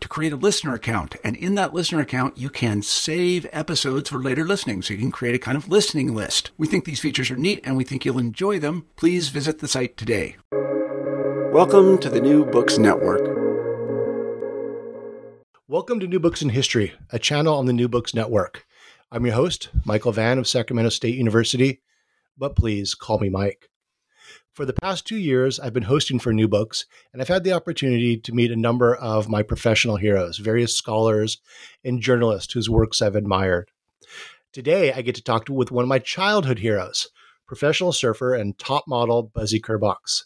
to create a listener account. And in that listener account, you can save episodes for later listening. So you can create a kind of listening list. We think these features are neat and we think you'll enjoy them. Please visit the site today. Welcome to the New Books Network. Welcome to New Books in History, a channel on the New Books Network. I'm your host, Michael Vann of Sacramento State University, but please call me Mike. For the past two years, I've been hosting for New Books, and I've had the opportunity to meet a number of my professional heroes, various scholars and journalists whose works I've admired. Today, I get to talk to, with one of my childhood heroes, professional surfer and top model Buzzy Kerbox.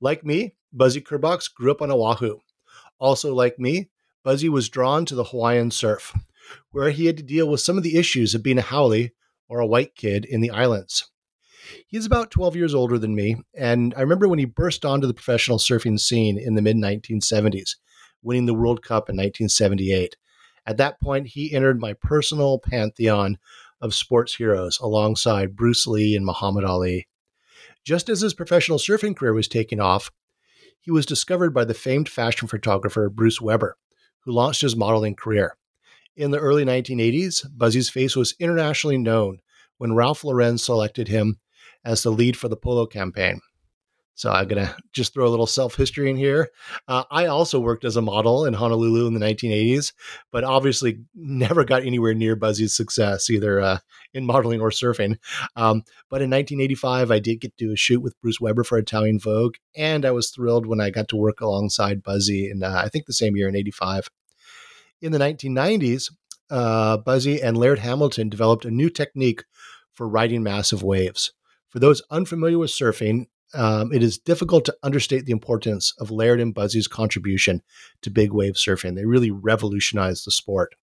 Like me, Buzzy Kerbox grew up on Oahu. Also, like me, Buzzy was drawn to the Hawaiian surf, where he had to deal with some of the issues of being a haole or a white kid in the islands. He's about 12 years older than me, and I remember when he burst onto the professional surfing scene in the mid 1970s, winning the World Cup in 1978. At that point, he entered my personal pantheon of sports heroes alongside Bruce Lee and Muhammad Ali. Just as his professional surfing career was taking off, he was discovered by the famed fashion photographer Bruce Weber, who launched his modeling career. In the early 1980s, Buzzy's face was internationally known when Ralph Lauren selected him as the lead for the Polo campaign. So I'm going to just throw a little self history in here. Uh, I also worked as a model in Honolulu in the 1980s, but obviously never got anywhere near Buzzy's success, either uh, in modeling or surfing. Um, but in 1985, I did get to do a shoot with Bruce Weber for Italian Vogue, and I was thrilled when I got to work alongside Buzzy in, uh, I think, the same year in 85. In the 1990s, uh, Buzzy and Laird Hamilton developed a new technique for riding massive waves. For those unfamiliar with surfing, um, it is difficult to understate the importance of Laird and Buzzy's contribution to big wave surfing. They really revolutionized the sport.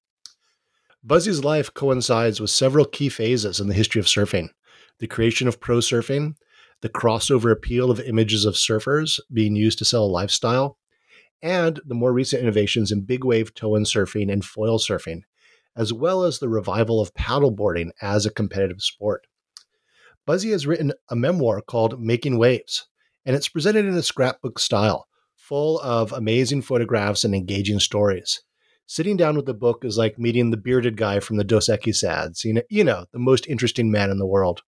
Buzzy's life coincides with several key phases in the history of surfing the creation of pro surfing, the crossover appeal of images of surfers being used to sell a lifestyle, and the more recent innovations in big wave tow in surfing and foil surfing, as well as the revival of paddleboarding as a competitive sport. Buzzy has written a memoir called Making Waves, and it's presented in a scrapbook style, full of amazing photographs and engaging stories. Sitting down with the book is like meeting the bearded guy from the Dos Equis ads, you know, you know, the most interesting man in the world.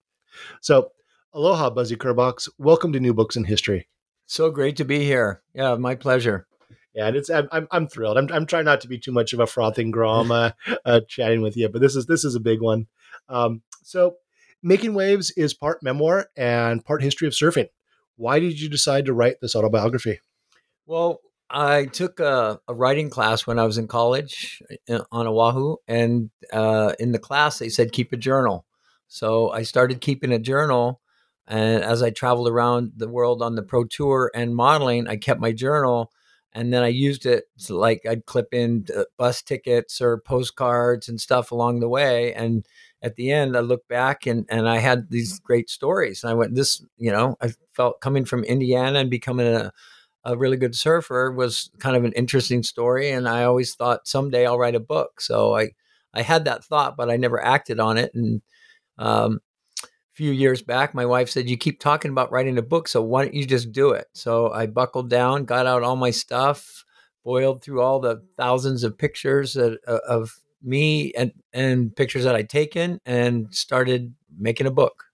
So, aloha, Buzzy Kerbox. Welcome to New Books in History. So great to be here. Yeah, my pleasure. Yeah, and it's I'm I'm, thrilled. I'm I'm trying not to be too much of a frothing grom uh, uh, chatting with you, but this is this is a big one. Um, so Making Waves is part memoir and part history of surfing. Why did you decide to write this autobiography? Well, I took a, a writing class when I was in college uh, on Oahu, and uh, in the class they said keep a journal. So I started keeping a journal, and as I traveled around the world on the pro tour and modeling, I kept my journal, and then I used it like I'd clip in bus tickets or postcards and stuff along the way, and at the end, I look back and, and I had these great stories. And I went, this, you know, I felt coming from Indiana and becoming a, a really good surfer was kind of an interesting story. And I always thought someday I'll write a book. So I, I had that thought, but I never acted on it. And um, few years back, my wife said, You keep talking about writing a book, so why don't you just do it? So I buckled down, got out all my stuff, boiled through all the thousands of pictures of, uh, of me and, and pictures that I'd taken and started making a book.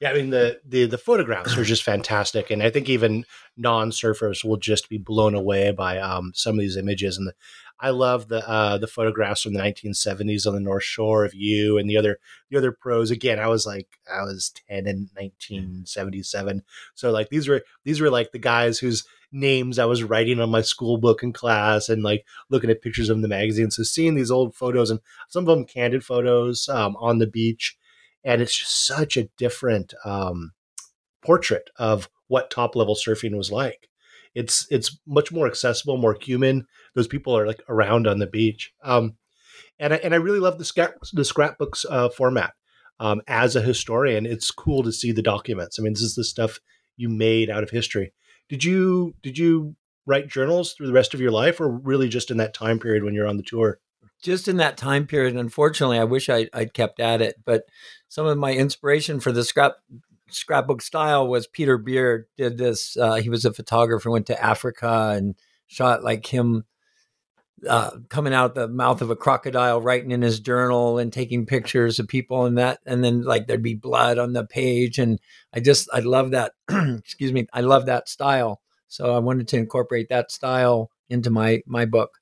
Yeah, I mean the the the photographs are just fantastic, and I think even non surfers will just be blown away by um, some of these images. And the, I love the uh, the photographs from the 1970s on the North Shore of you and the other the other pros. Again, I was like I was 10 in 1977, so like these were these were like the guys whose names I was writing on my school book in class and like looking at pictures of the magazine. So seeing these old photos and some of them candid photos um, on the beach and it's just such a different um, portrait of what top level surfing was like. It's it's much more accessible, more human. Those people are like around on the beach, um, and I, and I really love the scrap the scrapbooks uh, format. Um, as a historian, it's cool to see the documents. I mean, this is the stuff you made out of history. Did you did you write journals through the rest of your life, or really just in that time period when you're on the tour? Just in that time period. Unfortunately, I wish I, I'd kept at it, but some of my inspiration for the scrap scrapbook style was Peter Beard did this. Uh, he was a photographer, went to Africa and shot like him uh, coming out the mouth of a crocodile, writing in his journal and taking pictures of people and that, and then like there'd be blood on the page, and I just I love that. excuse me, I love that style. So I wanted to incorporate that style into my my book.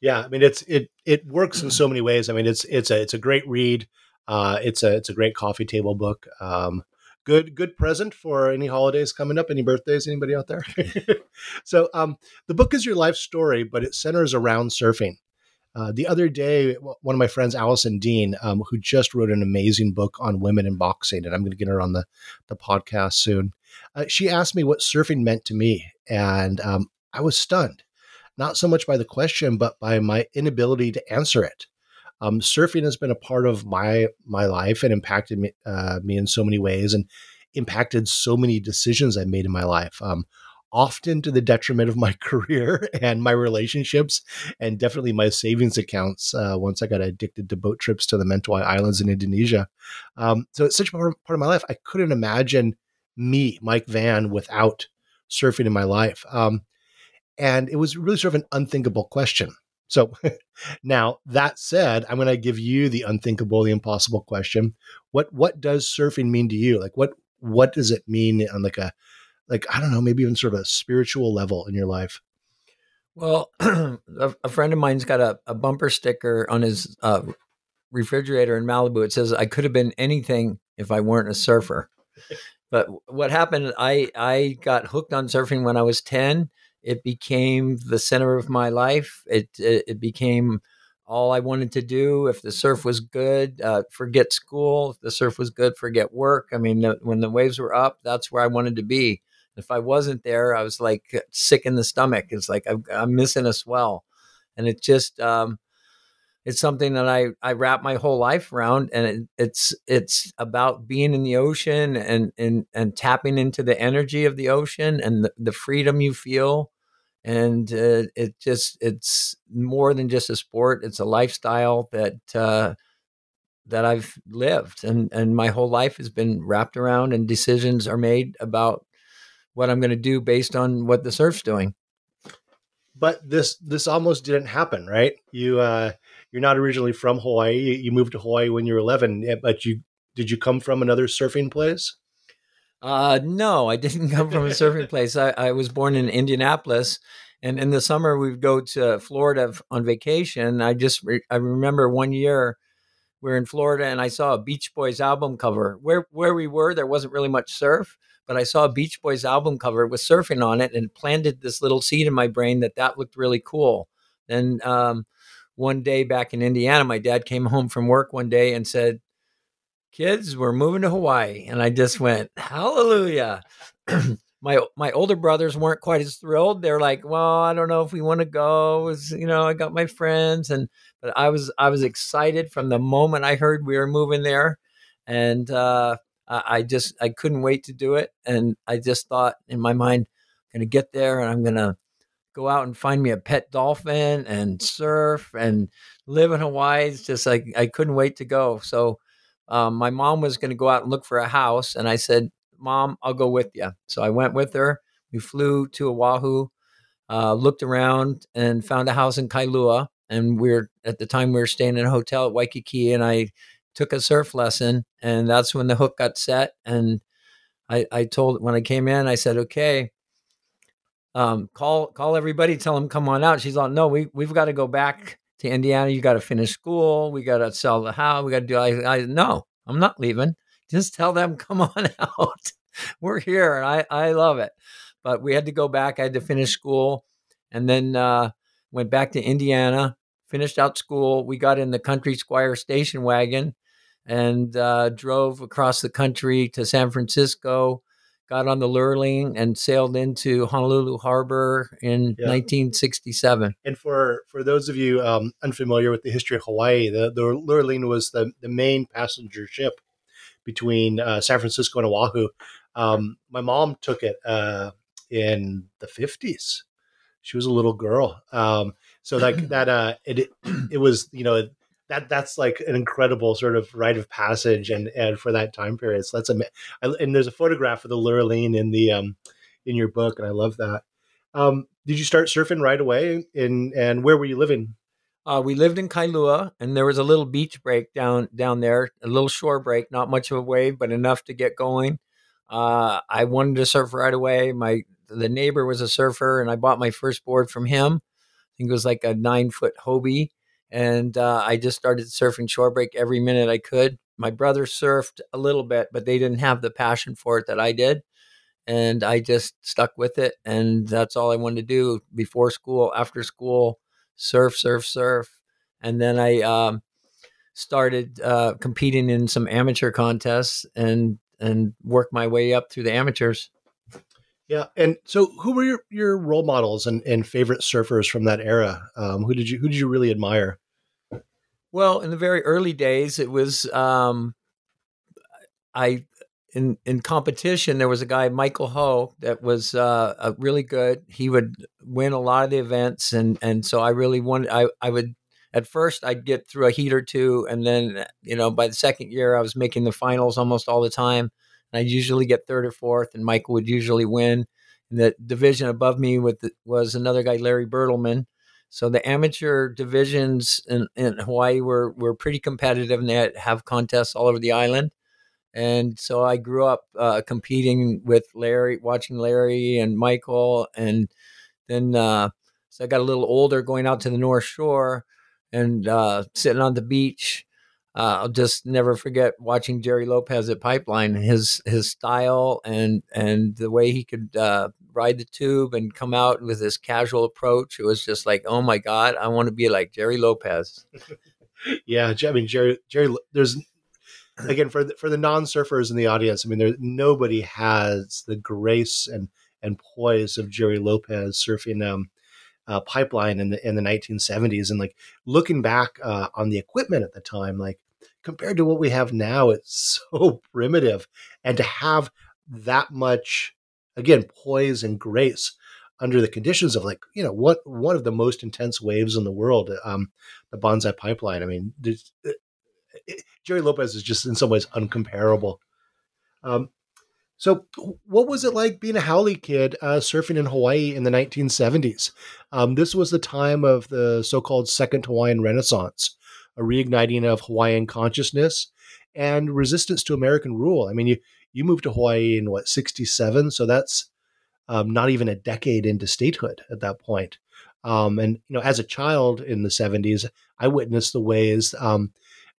Yeah, I mean it's it it works in so many ways. I mean it's it's a it's a great read. Uh, it's a it's a great coffee table book. Um, good good present for any holidays coming up. Any birthdays? Anybody out there? so um, the book is your life story, but it centers around surfing. Uh, the other day, one of my friends, Allison Dean, um, who just wrote an amazing book on women in boxing, and I'm going to get her on the the podcast soon. Uh, she asked me what surfing meant to me, and um, I was stunned, not so much by the question, but by my inability to answer it. Um, surfing has been a part of my my life and impacted me, uh, me in so many ways, and impacted so many decisions I made in my life. Um, often to the detriment of my career and my relationships, and definitely my savings accounts. Uh, once I got addicted to boat trips to the Mentawai Islands in Indonesia, um, so it's such a part of my life. I couldn't imagine me, Mike Vann, without surfing in my life. Um, and it was really sort of an unthinkable question. So now that said, I'm going to give you the unthinkable, the impossible question. What what does surfing mean to you? Like what what does it mean on like a like I don't know, maybe even sort of a spiritual level in your life? Well, a, a, friend of mine's got a, a bumper sticker on his uh, refrigerator in Malibu. It says, "I could have been anything if I weren't a surfer." but what happened? I I got hooked on surfing when I was ten it became the center of my life. It it, it became all I wanted to do. If the surf was good, uh, forget school. If the surf was good, forget work. I mean, the, when the waves were up, that's where I wanted to be. If I wasn't there, I was like sick in the stomach. It's like I'm, I'm missing a swell, and it just um, it's something that I I wrap my whole life around, and it, it's it's about being in the ocean and and and tapping into the energy of the ocean and the, the freedom you feel and uh, it just it's more than just a sport it's a lifestyle that uh, that I've lived and and my whole life has been wrapped around and decisions are made about what I'm going to do based on what the surf's doing. But this this almost didn't happen right? You uh you're not originally from Hawaii you moved to Hawaii when you were 11 but you did you come from another surfing place uh, no, I didn't come from a surfing place. I, I was born in Indianapolis, and in the summer we'd go to Florida on vacation. I just re- I remember one year we are in Florida and I saw a Beach Boys album cover. Where where we were, there wasn't really much surf, but I saw a Beach Boys album cover with surfing on it, and planted this little seed in my brain that that looked really cool. Then um, one day back in Indiana, my dad came home from work one day and said, kids, we're moving to Hawaii. And I just went, hallelujah. my my older brothers weren't quite as thrilled. They're like, well, I don't know if we want to go. Was, you know, I got my friends and but I was I was excited from the moment I heard we were moving there. And uh, I just I couldn't wait to do it. And I just thought in my mind, I'm gonna get there and I'm gonna go out and find me a pet dolphin and surf and live in Hawaii. It's just like I couldn't wait to go. So um, my mom was going to go out and look for a house, and I said, "Mom, I'll go with you." So I went with her. We flew to Oahu, uh, looked around, and found a house in Kailua. And we are at the time we were staying in a hotel at Waikiki, and I took a surf lesson, and that's when the hook got set. And I, I told when I came in, I said, "Okay, um, call call everybody, tell them come on out." She's like, "No, we we've got to go back to Indiana. You got to finish school. We got to sell the house. We got to do." I, I no, I'm not leaving. Just tell them come on out. We're here, and I I love it. But we had to go back. I had to finish school, and then uh, went back to Indiana. Finished out school. We got in the Country Squire station wagon and uh, drove across the country to San Francisco. Got on the Lurline and sailed into Honolulu Harbor in Yeah. 1967. And for for those of you um, unfamiliar with the history of Hawaii, the the Lurline was the the main passenger ship between uh, San Francisco and Oahu. Um, my mom took it uh, in the fifties. She was a little girl, um, so like that. Uh, it it was you know that that's like an incredible sort of rite of passage, and and for that time period, so that's a and there's a photograph of the Lurline in the um, in your book, and I love that. Um, did you start surfing right away? In and where were you living? Uh, we lived in Kailua, and there was a little beach break down down there, a little shore break, not much of a wave, but enough to get going. Uh, I wanted to surf right away. My the neighbor was a surfer, and I bought my first board from him. I think it was like a nine foot Hobie, and uh, I just started surfing shore break every minute I could. My brother surfed a little bit, but they didn't have the passion for it that I did, and I just stuck with it, and that's all I wanted to do before school, after school surf, surf, surf. And then I um, started uh, competing in some amateur contests and and worked my way up through the amateurs. Yeah, and so who were your, your role models and, and favorite surfers from that era? Um, who did you who did you really admire? Well, in the very early days, it was um, I in in competition. There was a guy, Michael Ho, that was uh, really good. He would win a lot of the events, and and so I really wanted. I I would at first I'd get through a heat or two, and then you know by the second year I was making the finals almost all the time. I'd usually get third or fourth, and Michael would usually win. And the division above me with the, was another guy, Larry Bertlemann. So the amateur divisions in, in Hawaii were were pretty competitive, and they have contests all over the island. And so I grew up uh, competing with Larry, watching Larry and Michael, and then uh, so I got a little older, going out to the North Shore and uh, sitting on the beach. Uh, I'll just never forget watching Gerry Lopez at Pipeline. His his style and and the way he could uh, ride the tube and come out with this casual approach. It was just like, oh my god, I want to be like Gerry Lopez. Yeah, I mean Gerry Gerry. There's again for the, for the non surfers in the audience. I mean, there nobody has the grace and and poise of Gerry Lopez surfing um, uh, pipeline in the in the 1970s, and like looking back uh, on the equipment at the time, like compared to what we have now, it's so primitive, and to have that much again poise and grace under the conditions of like you know what one of the most intense waves in the world um the Banzai pipeline i mean there's- Gerry Lopez is just in some ways uncomparable. Um, so, what was it like being a haole kid uh, surfing in Hawaii in the 1970s? Um, this was the time of the so called Second Hawaiian Renaissance, a reigniting of Hawaiian consciousness and resistance to American rule. I mean, you, you moved to Hawaii in what, 67? So that's um, not even a decade into statehood at that point. Um, and, you know, as a child in the 70s, I witnessed the ways um,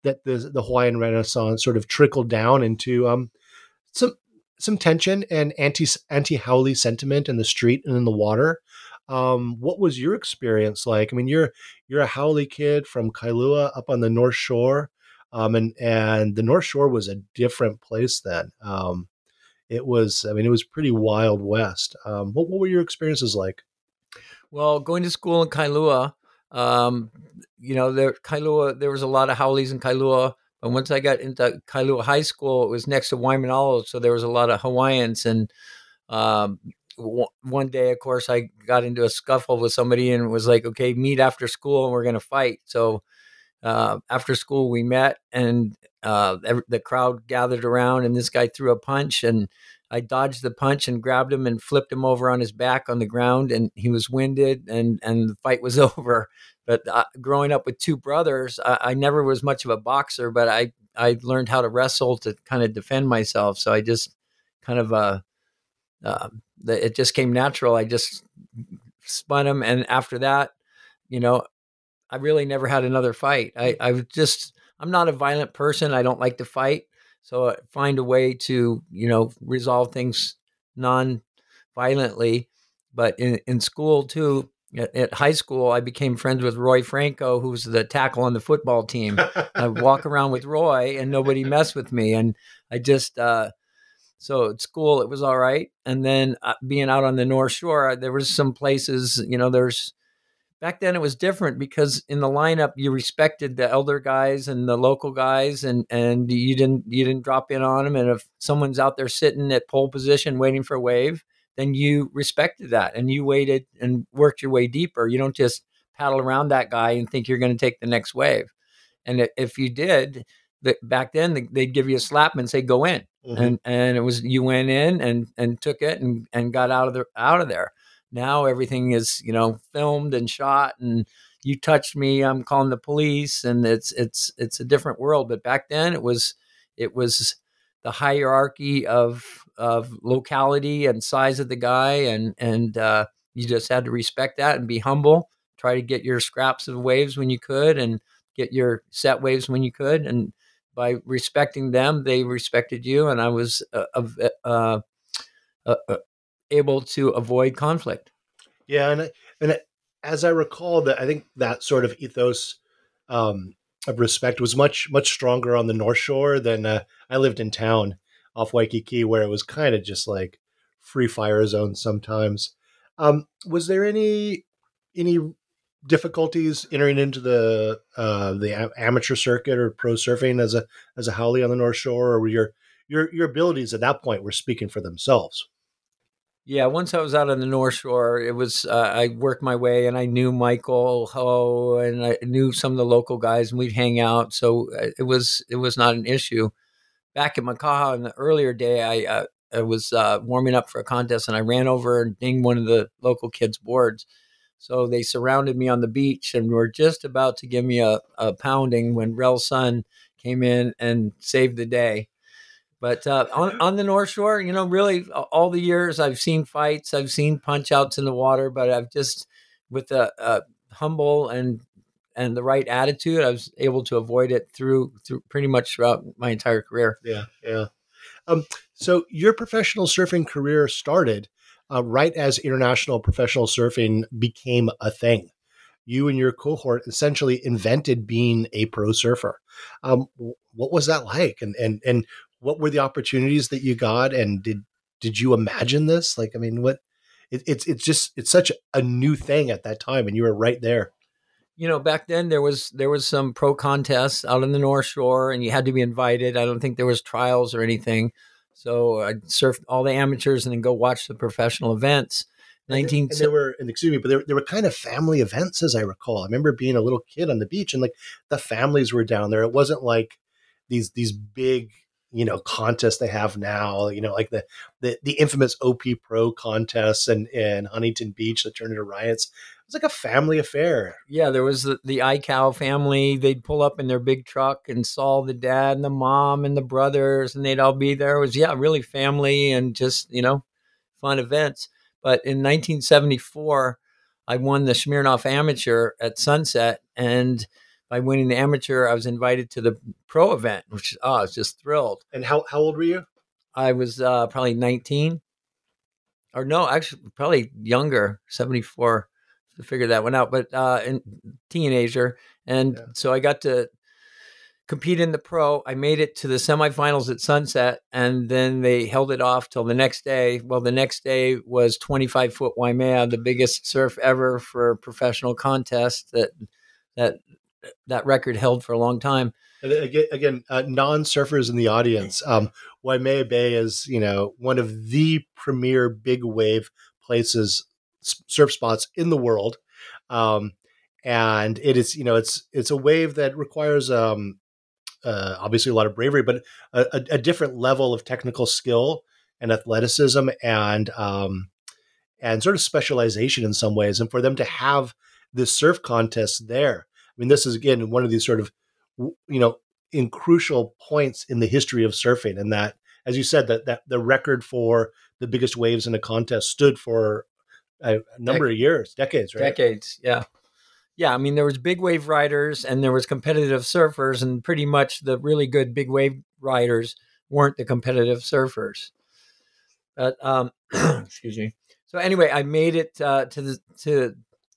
that the the Hawaiian Renaissance sort of trickled down into um, some some tension and anti anti haole sentiment in the street and in the water. Um, what was your experience like? I mean, you're you're a haole kid from Kailua up on the North Shore, um, and and the North Shore was a different place then. Um, it was, I mean, it was pretty wild west. Um, what what were your experiences like? Well, going to school in Kailua, um, you know, there Kailua, there was a lot of haoles in Kailua. But once I got into Kailua High School, it was next to Waimanalo, so there was a lot of Hawaiians. And um, one day, of course, I got into a scuffle with somebody and was like, "Okay, meet after school, and we're going to fight." So uh, after school we met and uh, the crowd gathered around and this guy threw a punch and I dodged the punch and grabbed him and flipped him over on his back on the ground and he was winded and and the fight was over. But uh, growing up with two brothers, I, I, never was much of a boxer, but I I learned how to wrestle to kind of defend myself. So I just kind of uh, uh it just came natural. I just spun him, and after that, you know, I really never had another fight. I I just I'm not a violent person. I don't like to fight. So uh, find a way to, you know, resolve things non-violently. But in, in school too, at, at, high school, I became friends with Roy Franco, who was the tackle on the football team. I walk around with Roy, and nobody messed with me. And I just, uh, so at school it was all right. And then uh, being out on the North Shore, there was some places, you know, there's back then it was different because in the lineup you respected the elder guys and the local guys and and you didn't you didn't drop in on them and if someone's out there sitting at pole position waiting for a wave then you respected that and you waited and worked your way deeper you don't just paddle around that guy and think you're going to take the next wave and if you did back then they'd give you a slap and say go in mm-hmm. and and it was you went in and and took it and and got out of the out of there now everything is, you know, filmed and shot and you touched me, I'm calling the police and it's it's it's a different world. But back then it was it was the hierarchy of of locality and size of the guy and and uh, you just had to respect that and be humble try to get your scraps of waves when you could and get your set waves when you could and by respecting them they respected you and i was uh, uh, uh, uh able to avoid conflict. Yeah, and and as I recall, that I think that sort of ethos um, of respect was much much stronger on the North Shore than uh, I lived in town off Waikiki, where it was kind of just like free fire zone sometimes. Um, was there any any difficulties entering into the uh, the amateur circuit or pro surfing as a as a haole on the North Shore, or your your your abilities at that point were speaking for themselves? Yeah, once I was out on the North Shore, it was uh, I worked my way, and I knew Michael Ho, and I knew some of the local guys, and we'd hang out. So uh, it was it was not an issue. Back at Makaha in the earlier day, I uh, I was uh, warming up for a contest, and I ran over and dinged one of the local kids' boards. So they surrounded me on the beach, and were just about to give me a, a pounding when Rell Sunn came in and saved the day. But uh, on on the North Shore, you know, really all the years I've seen fights, I've seen punch outs in the water, but I've just with a, a humble and and the right attitude, I was able to avoid it through through pretty much throughout my entire career. Yeah, yeah. Um, so your professional surfing career started uh, right as international professional surfing became a thing. You and your cohort essentially invented being a pro surfer. Um, what was that like? And and and what were the opportunities that you got and did did you imagine this like i mean what it, it's it's just it's such a new thing at that time and you were right there you know back then there was there was some pro contests out on the north shore and you had to be invited i don't think there was trials or anything so i surfed all the amateurs and then go watch the professional events. 19 and, there were and excuse me but there, there were kind of family events as i recall. I remember being a little kid on the beach and like the families were down there. It wasn't like these these big you know contests they have now you know like the the, the infamous op pro contests and in huntington beach that turned into riots. It was like a family affair. Yeah there was the, the Aikau family. They'd pull up in their big truck and saw the dad and the mom and the brothers and they'd all be there. It was yeah really family and just you know fun events. But in 1974 i won the smirnoff amateur at sunset and by winning the amateur, I was invited to the pro event, which oh, I was just thrilled. And how how old were you? I was uh, probably 19, or no, actually probably younger, 74 to figure that one out. But uh, in teenager, and yeah. so I got to compete in the pro. I made it to the semifinals at Sunset, and then they held it off till the next day. Well, the next day was 25 foot Waimea, the biggest surf ever for a professional contest that that that record held for a long time. And again, again uh, non-surfers in the audience, um, Waimea Bay is you know one of the premier big wave places, surf spots in the world. Um, and it is you know it's it's a wave that requires um uh, obviously a lot of bravery, but a, a, a different level of technical skill and athleticism and um and sort of specialization in some ways. And for them to have this surf contest there, mean, this is again one of these sort of you know in crucial points in the history of surfing, and that as you said that that the record for the biggest waves in a contest stood for a, number Dec- of years, decades, right? decades yeah. Yeah i mean there was big wave riders and there was competitive surfers and pretty much the really good big wave riders weren't the competitive surfers. But um excuse me. So anyway i made it uh, to the to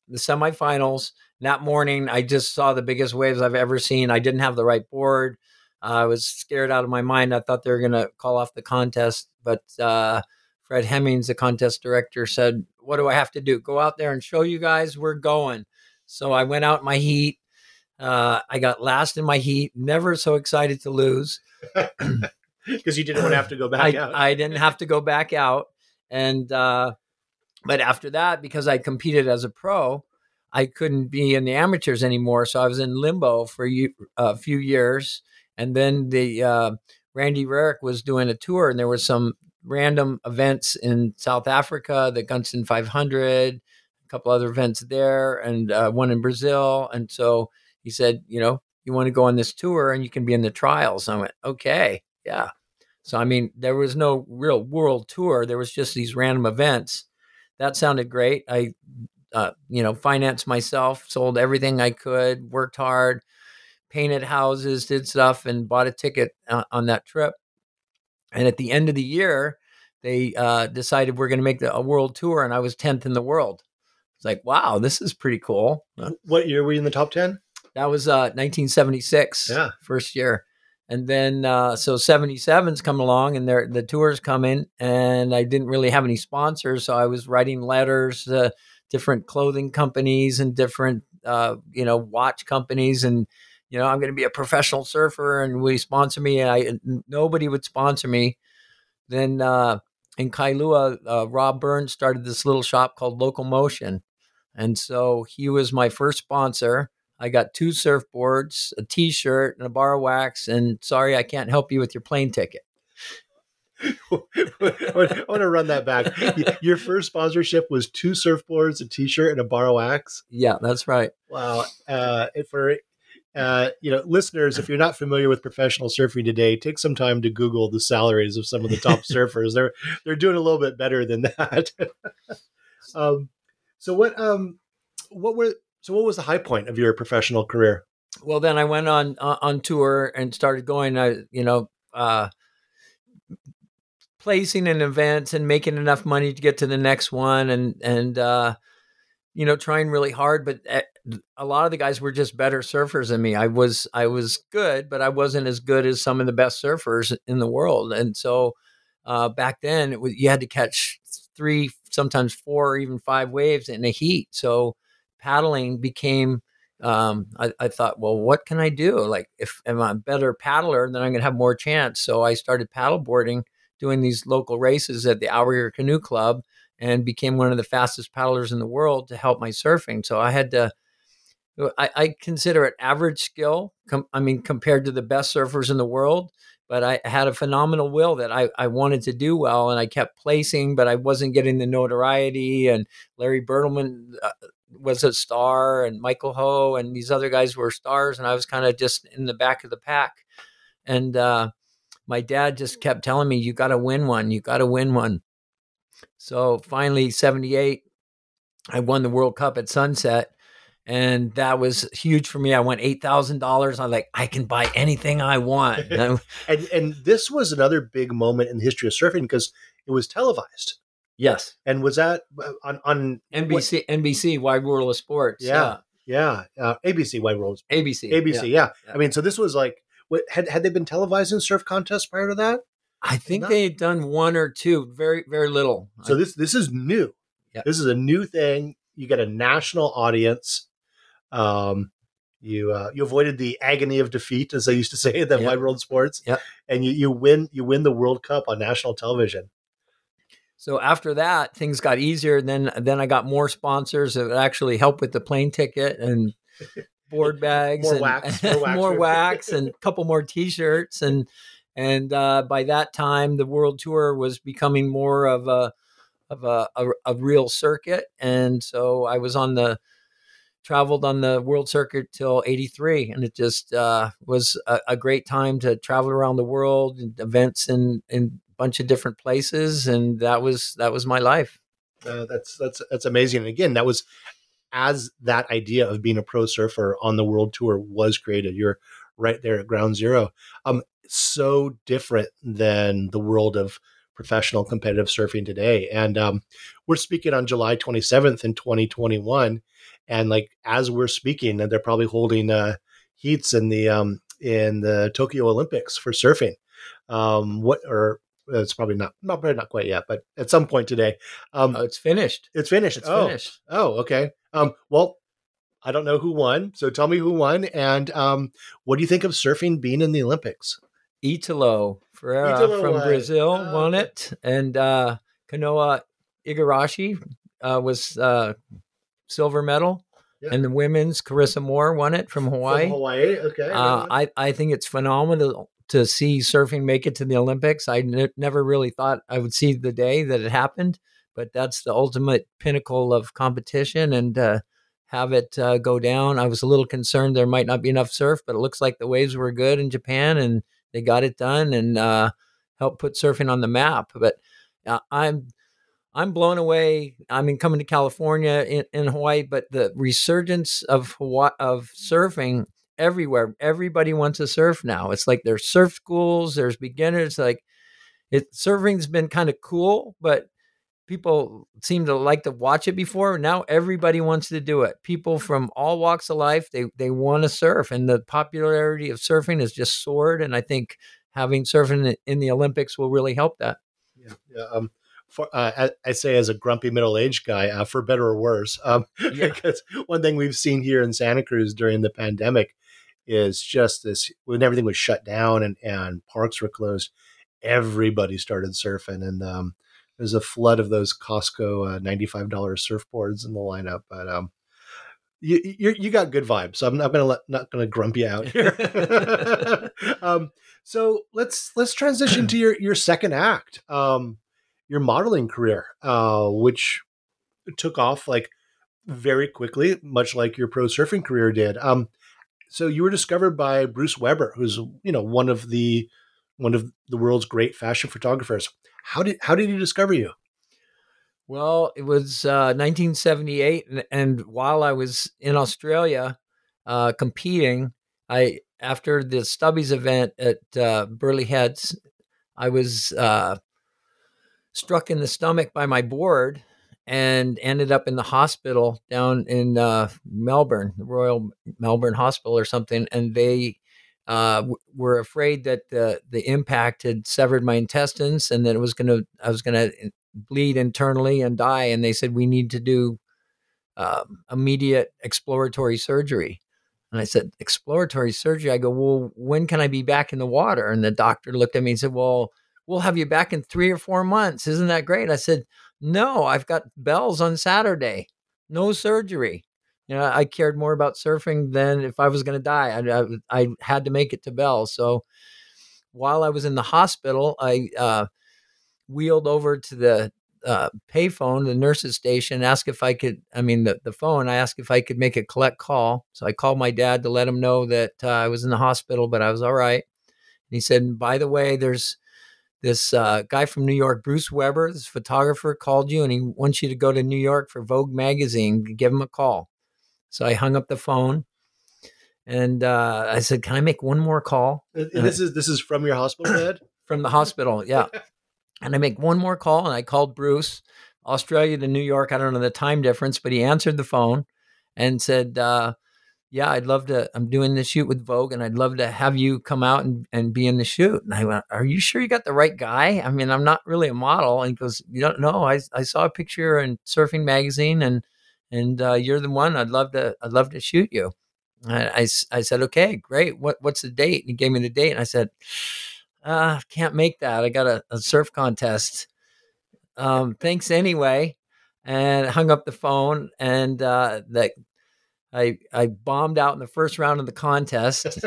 the semifinals that morning i just saw the biggest waves i've ever seen i didn't have the right board i was scared out of my mind i thought they were going to call off the contest but uh Fred Hemmings, the contest director, said, What do I have to do? Go out there and show you guys we're going. So I went out in my heat. Uh, I got last in my heat, never so excited to lose. Because you didn't want to have to go back I, out. I didn't have to go back out. And, uh, but after that, because I competed as a pro, I couldn't be in the amateurs anymore. So I was in limbo for a few years. And then the, uh, Randy Rarick was doing a tour and there was some random events in South Africa, the Gunston 500, a couple other events there, and uh, one in Brazil. And so he said, you know, you want to go on this tour and you can be in the trials. I went, okay, yeah. So, I mean, there was no real world tour. There was just these random events. That sounded great. I, uh, you know, financed myself, sold everything I could, worked hard, painted houses, did stuff, and bought a ticket uh, on that trip. And at the end of the year, they uh, decided we're going to make the, a world tour, and I was tenth in the world. It's like, wow, this is pretty cool. Uh, what year were you in the top 10? That was uh, 1976, Yeah. first year. And then uh, so 77's come along, and the tour's coming, and I didn't really have any sponsors, so I was writing letters to different clothing companies and different uh, you know watch companies, and you know I'm going to be a professional surfer, and we sponsor me? And I n- nobody would sponsor me. Then uh, in Kailua, uh, Rob Burns started this little shop called Local Motion, and so he was my first sponsor. I got two surfboards, a T-shirt, and a bar of wax. And sorry, I can't help you with your plane ticket. I want to run that back. Your first sponsorship was two surfboards, a T-shirt, and a bar of wax. Yeah, that's right. Wow. Uh, for uh, you know, listeners, if you're not familiar with professional surfing today, take some time to Google the salaries of some of the top surfers. They're they're doing a little bit better than that. um, so what um, what were so what was the high point of your professional career? Well, then I went on uh, on tour and started going. I you know. Uh, placing in events and making enough money to get to the next one and and uh you know trying really hard but eh, a lot of the guys were just better surfers than me i was i was good but i wasn't as good as some of the best surfers in the world and so uh back then it was you had to catch three sometimes four or even five waves in a heat so paddling became um, I, I thought, well, what can I do? Like, if I'm a better paddler, then I'm going to have more chance. So I started paddleboarding, doing these local races at the Outrigger Canoe Club, and became one of the fastest paddlers in the world to help my surfing. So I had to. I, I consider it average skill. Com- I mean, compared to the best surfers in the world, but I had a phenomenal will that I, I wanted to do well, and I kept placing, but I wasn't getting the notoriety. And Larry Bertlemann uh, was a star and Michael Ho and these other guys were stars and I was kind of just in the back of the pack. And uh, my dad just kept telling me, you got to win one. You got to win one. So finally, 78, I won the World Cup at Sunset. And that was huge for me. I won eight thousand dollars. I'm like, I can buy anything I want. and and this was another big moment in the history of surfing because it was televised. yes, And was that uh, on on NBC, NBC, Wide World of Sports. Yeah. Yeah, uh, ABC Wide World, yeah. ABC, ABC. Yeah. Yeah. I mean, so this was like, what, had had they been televising surf contests prior to that? I think Not- they had done one or two, very, very little. So this this is new. Yeah. This is a new thing. You get a national audience. Um, you uh, you avoided the agony of defeat, as they used to say in the Wide World Sports. Yeah. And you, you win you win the World Cup on national television. so after that, things got easier. Then then I got more sponsors that actually help with the plane ticket and board bags, More and, wax, more wax. more wax, and a couple more T-shirts, and and uh, by that time, the world tour was becoming more of a of a, a, a real circuit, and so I was on the traveled on the world circuit till 83 and it just uh, was a, a, great time to travel around the world and events in in a bunch of different places. And that was that was my life. Uh, that's that's that's amazing. And again that was as that idea of being a pro surfer on the world tour was created you're right there at ground zero um so different than the world of professional competitive surfing today and um, we're speaking on july 27th in 2021 and like as we're speaking, they're probably holding uh, heats in the um, in the Tokyo Olympics for surfing. Um, what or it's probably not not probably not quite yet, but at some point today. Um, oh, it's finished. It's finished. It's oh. finished. Oh, okay. Um, well, I don't know who won, so tell me who won, and um, what do you think of surfing being in the Olympics? Italo Ferreira Italo from won. Brazil Oh, won it, and uh, Kanoa Igarashi uh, was uh, silver medal, Yeah. and the women's Carissa Moore won it from Hawaii. From Hawaii. Okay. Uh, I, I think it's phenomenal to see surfing make it to the Olympics. I n- never really thought I would see the day that it happened, but that's the ultimate pinnacle of competition and uh, have it uh, go down. I was a little concerned there might not be enough surf, but it looks like the waves were good in Japan and they got it done and uh, helped put surfing on the map. But uh, I'm I'm blown away. I mean, coming to California in, in Hawaii, but the resurgence of Hawaii, of surfing everywhere. Everybody wants to surf now. It's like there's surf schools, there's beginners. Like it, surfing's been kind of cool, but people seem to like to watch it before. Now everybody wants to do it. People from all walks of life they they want to surf, and the popularity of surfing has just soared. And I think having surfing in the Olympics will really help that. Yeah. yeah um, for, uh, I, I say as a grumpy middle aged guy, uh, for better or worse, um, Yeah. because one thing we've seen here in Santa Cruz during the pandemic is just this when everything was shut down and, and parks were closed, everybody started surfing. And um, there's a flood of those Costco uh, $95 surfboards in the lineup. But um, you, you, you got good vibes. So I'm not let, not to grump you out here. um, so let's let's transition to your your second act. Um, your modeling career, uh, which took off like very quickly, much like your pro surfing career did. Um, so you were discovered by Bruce Weber, who's you know one of the one of the world's great fashion photographers. How did how did he discover you? Well, it was uh, 1978, and, and while I was in Australia uh, competing, I after the Stubbies event at uh, Burleigh Heads, I was uh, struck in the stomach by my board and ended up in the hospital down in uh, Melbourne, the Royal Melbourne Hospital or something, and they uh, w- were afraid that the the impact had severed my intestines and that it was to I was going to bleed internally and die. And they said we need to do um, immediate exploratory surgery. And I said exploratory surgery. I go, well, when can I be back in the water? And the doctor looked at me and said, well, we'll have you back in three or four months. Isn't that great? I said, no, I've got Bells on Saturday. No surgery. You know, I cared more about surfing than if I was going to die. I, I, I had to make it to Bells. So while I was in the hospital, I uh, wheeled over to the uh, payphone, the nurse's station, asked if I could, I mean, the, the phone, I asked if I could make a collect call. So I called my dad to let him know that uh, I was in the hospital, but I was all right. And he said, by the way, there's this uh, guy from New York, Bruce Weber, this photographer, called you and he wants you to go to New York for Vogue magazine. Give him a call. So I hung up the phone and uh, I said, Can I make one more call And this is this is from your hospital bed. from the hospital? Yeah. and I make one more call and I called Bruce, Australia to New York. I don't know the time difference, but he answered the phone and said, uh, yeah, I'd love to. I'm doing the shoot with Vogue, and I'd love to have you come out and, and be in the shoot. And I went, Are you sure you got the right guy? I mean, I'm not really a model. And he goes, You don't know. I, I saw a picture in Surfing Magazine, and and uh, you're the one. I'd love to. I'd love to shoot you. I, s- I said, Okay, great. What what's the date? And he gave me the date, and I said, uh, Can't make that. I got a, a surf contest um, thanks anyway, and hung up the phone. And uh, that I I bombed out in the first round of the contest.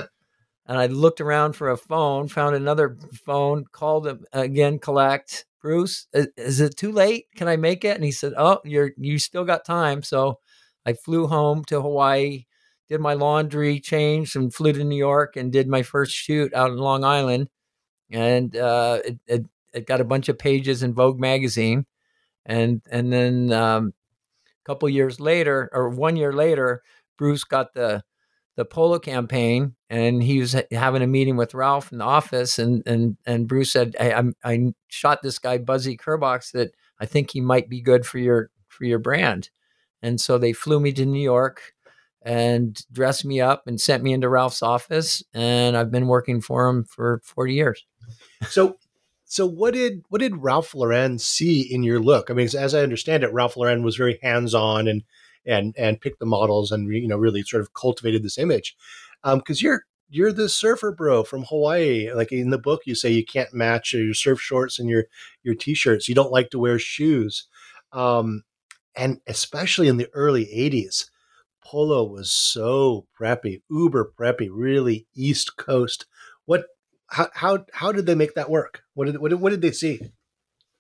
and I looked around for a phone, found another phone, called him again, collect. Bruce, is, it too late? Can I make it? And he said, "Oh, you're you still got time." So I flew home to Hawaii, did my laundry, changed, and flew to New York and did my first shoot out in Long Island. And uh, it, it, it got a bunch of pages in Vogue magazine, and and then um, couple years later, or one year later, Bruce got the the polo campaign and he was having a meeting with Ralph in the office and and and Bruce said I'm, I shot this guy Buzzy Kerbox that I think he might be good for your for your brand. And so they flew me to New York and dressed me up and sent me into Ralph's office and I've been working for him for 40 years. So so what did what did Ralph Lauren see in your look I mean as I understand it Ralph Lauren was very hands-on and and and picked the models and you know really sort of cultivated this image because um, you're you're the surfer bro from Hawaii. Like in the book, you say you can't match your surf shorts and your your t-shirts. You don't like to wear shoes, um, and especially in the early '80s, polo was so preppy, uber preppy, really East Coast. What? How how how did they make that work? What did what did, what did they see?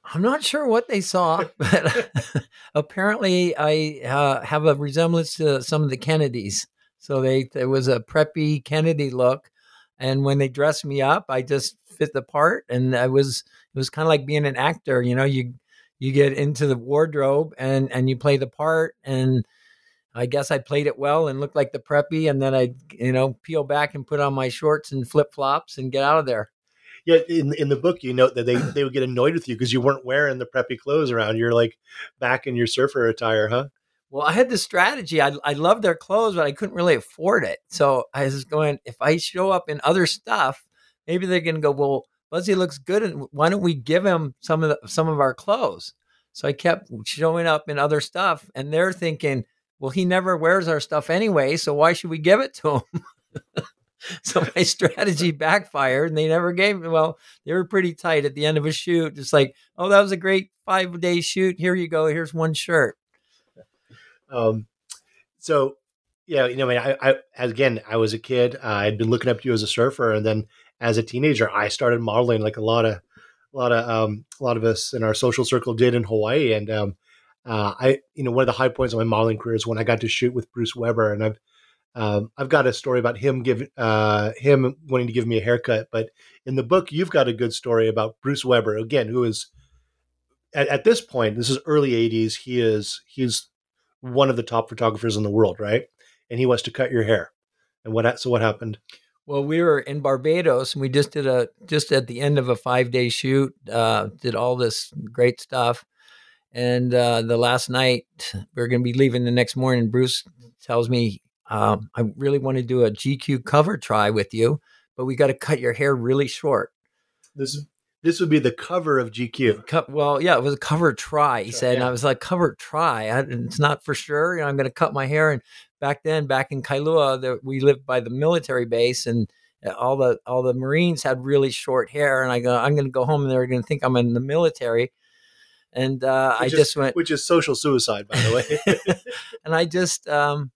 I'm not sure what they saw, but apparently I uh, have a resemblance to some of the Kennedys. So they there was a preppy Kennedy look, and when they dressed me up, I just fit the part, and I was it was kind of like being an actor. You know, you you get into the wardrobe and and you play the part, and I guess I played it well and looked like the preppy, and then I you know peel back and put on my shorts and flip flops and get out of there yeah, in in the book you note that they they would get annoyed with you because you weren't wearing the preppy clothes around. You're like back in your surfer attire, huh? Well, I had this strategy. I I loved their clothes, but I couldn't really afford it. So I was going, if I show up in other stuff, maybe they're going to go, well, Buzzy looks good, and why don't we give him some of the, some of our clothes? So I kept showing up in other stuff, and they're thinking, well, he never wears our stuff anyway, so why should we give it to him? so my strategy backfired and they never gave me well they were pretty tight at the end of a shoot it's like oh that was a great five day shoot. Here you go. Here's one shirt. Um so yeah you know I, mean, I, I again i was a kid. Uh, i'd been looking up to you as a surfer and then as a teenager i started modeling like a lot of a lot of um a lot of us in our social circle did in hawaii and um uh, I, you know, one of the high points of my modeling career is when I got to shoot with Bruce Weber, and I've um, I've got a story about him giving uh, him wanting to give me a haircut, but in the book you've got a good story about Bruce Weber again, who is at, at this point this is early '80s. He is he's one of the top photographers in the world, right? And he wants to cut your hair. And what so what happened? Well, we were in Barbados and we just did a just at the end of a five day shoot, uh, did all this great stuff. And uh, the last night we are going to be leaving the next morning. Bruce tells me um, I really want to do a GQ cover try with you, but we got to cut your hair really short. This this would be the cover of GQ. Cut, well, yeah, it was a cover try. He sure, said, yeah. and I was like, cover try. I, it's not for sure. You know, I'm going to cut my hair. And back then, back in Kailua, the, we lived by the military base, and uh, all the all the Marines had really short hair. And I go, I'm going to go home, and they're going to think I'm in the military. And uh, I is, just went, which is social suicide, by the way. and I just um,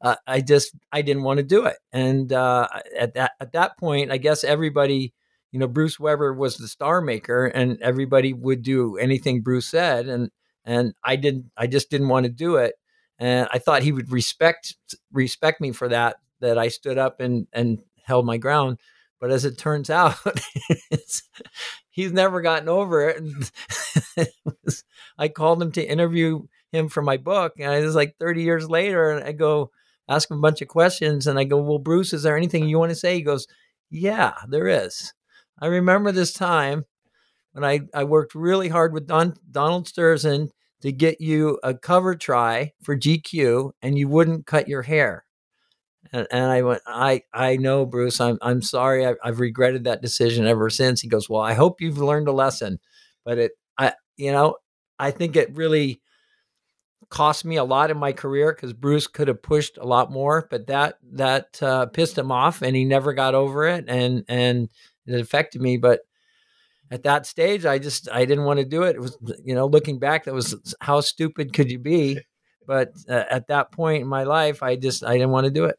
uh, I just I didn't want to do it. And uh, at that at that point, I guess everybody, you know, Bruce Weber was the star maker, and everybody would do anything Bruce said, and and I didn't. I just didn't want to do it, and I thought he would respect respect me for that. That I stood up and and held my ground. But as it turns out, he's never gotten over it. I called him to interview him for my book, and it was like 30 years later, and I go, ask him a bunch of questions. And I go, Well, Bruce, is there anything you want to say? He goes, Yeah, there is. I remember this time when I, I worked really hard with Don, Donald Sterzin to get you a cover try for GQ and you wouldn't cut your hair. And, and I went, I, I know, Bruce, I'm, I'm sorry. I, I've regretted that decision ever since. He goes, well, I hope you've learned a lesson, but it, I, you know, I think it really cost me a lot in my career because Bruce could have pushed a lot more, but that that uh, pissed him off, and he never got over it, and and it affected me. But at that stage, I just I didn't want to do it. It was you know looking back, that was how stupid could you be? But uh, at that point in my life, I just I didn't want to do it.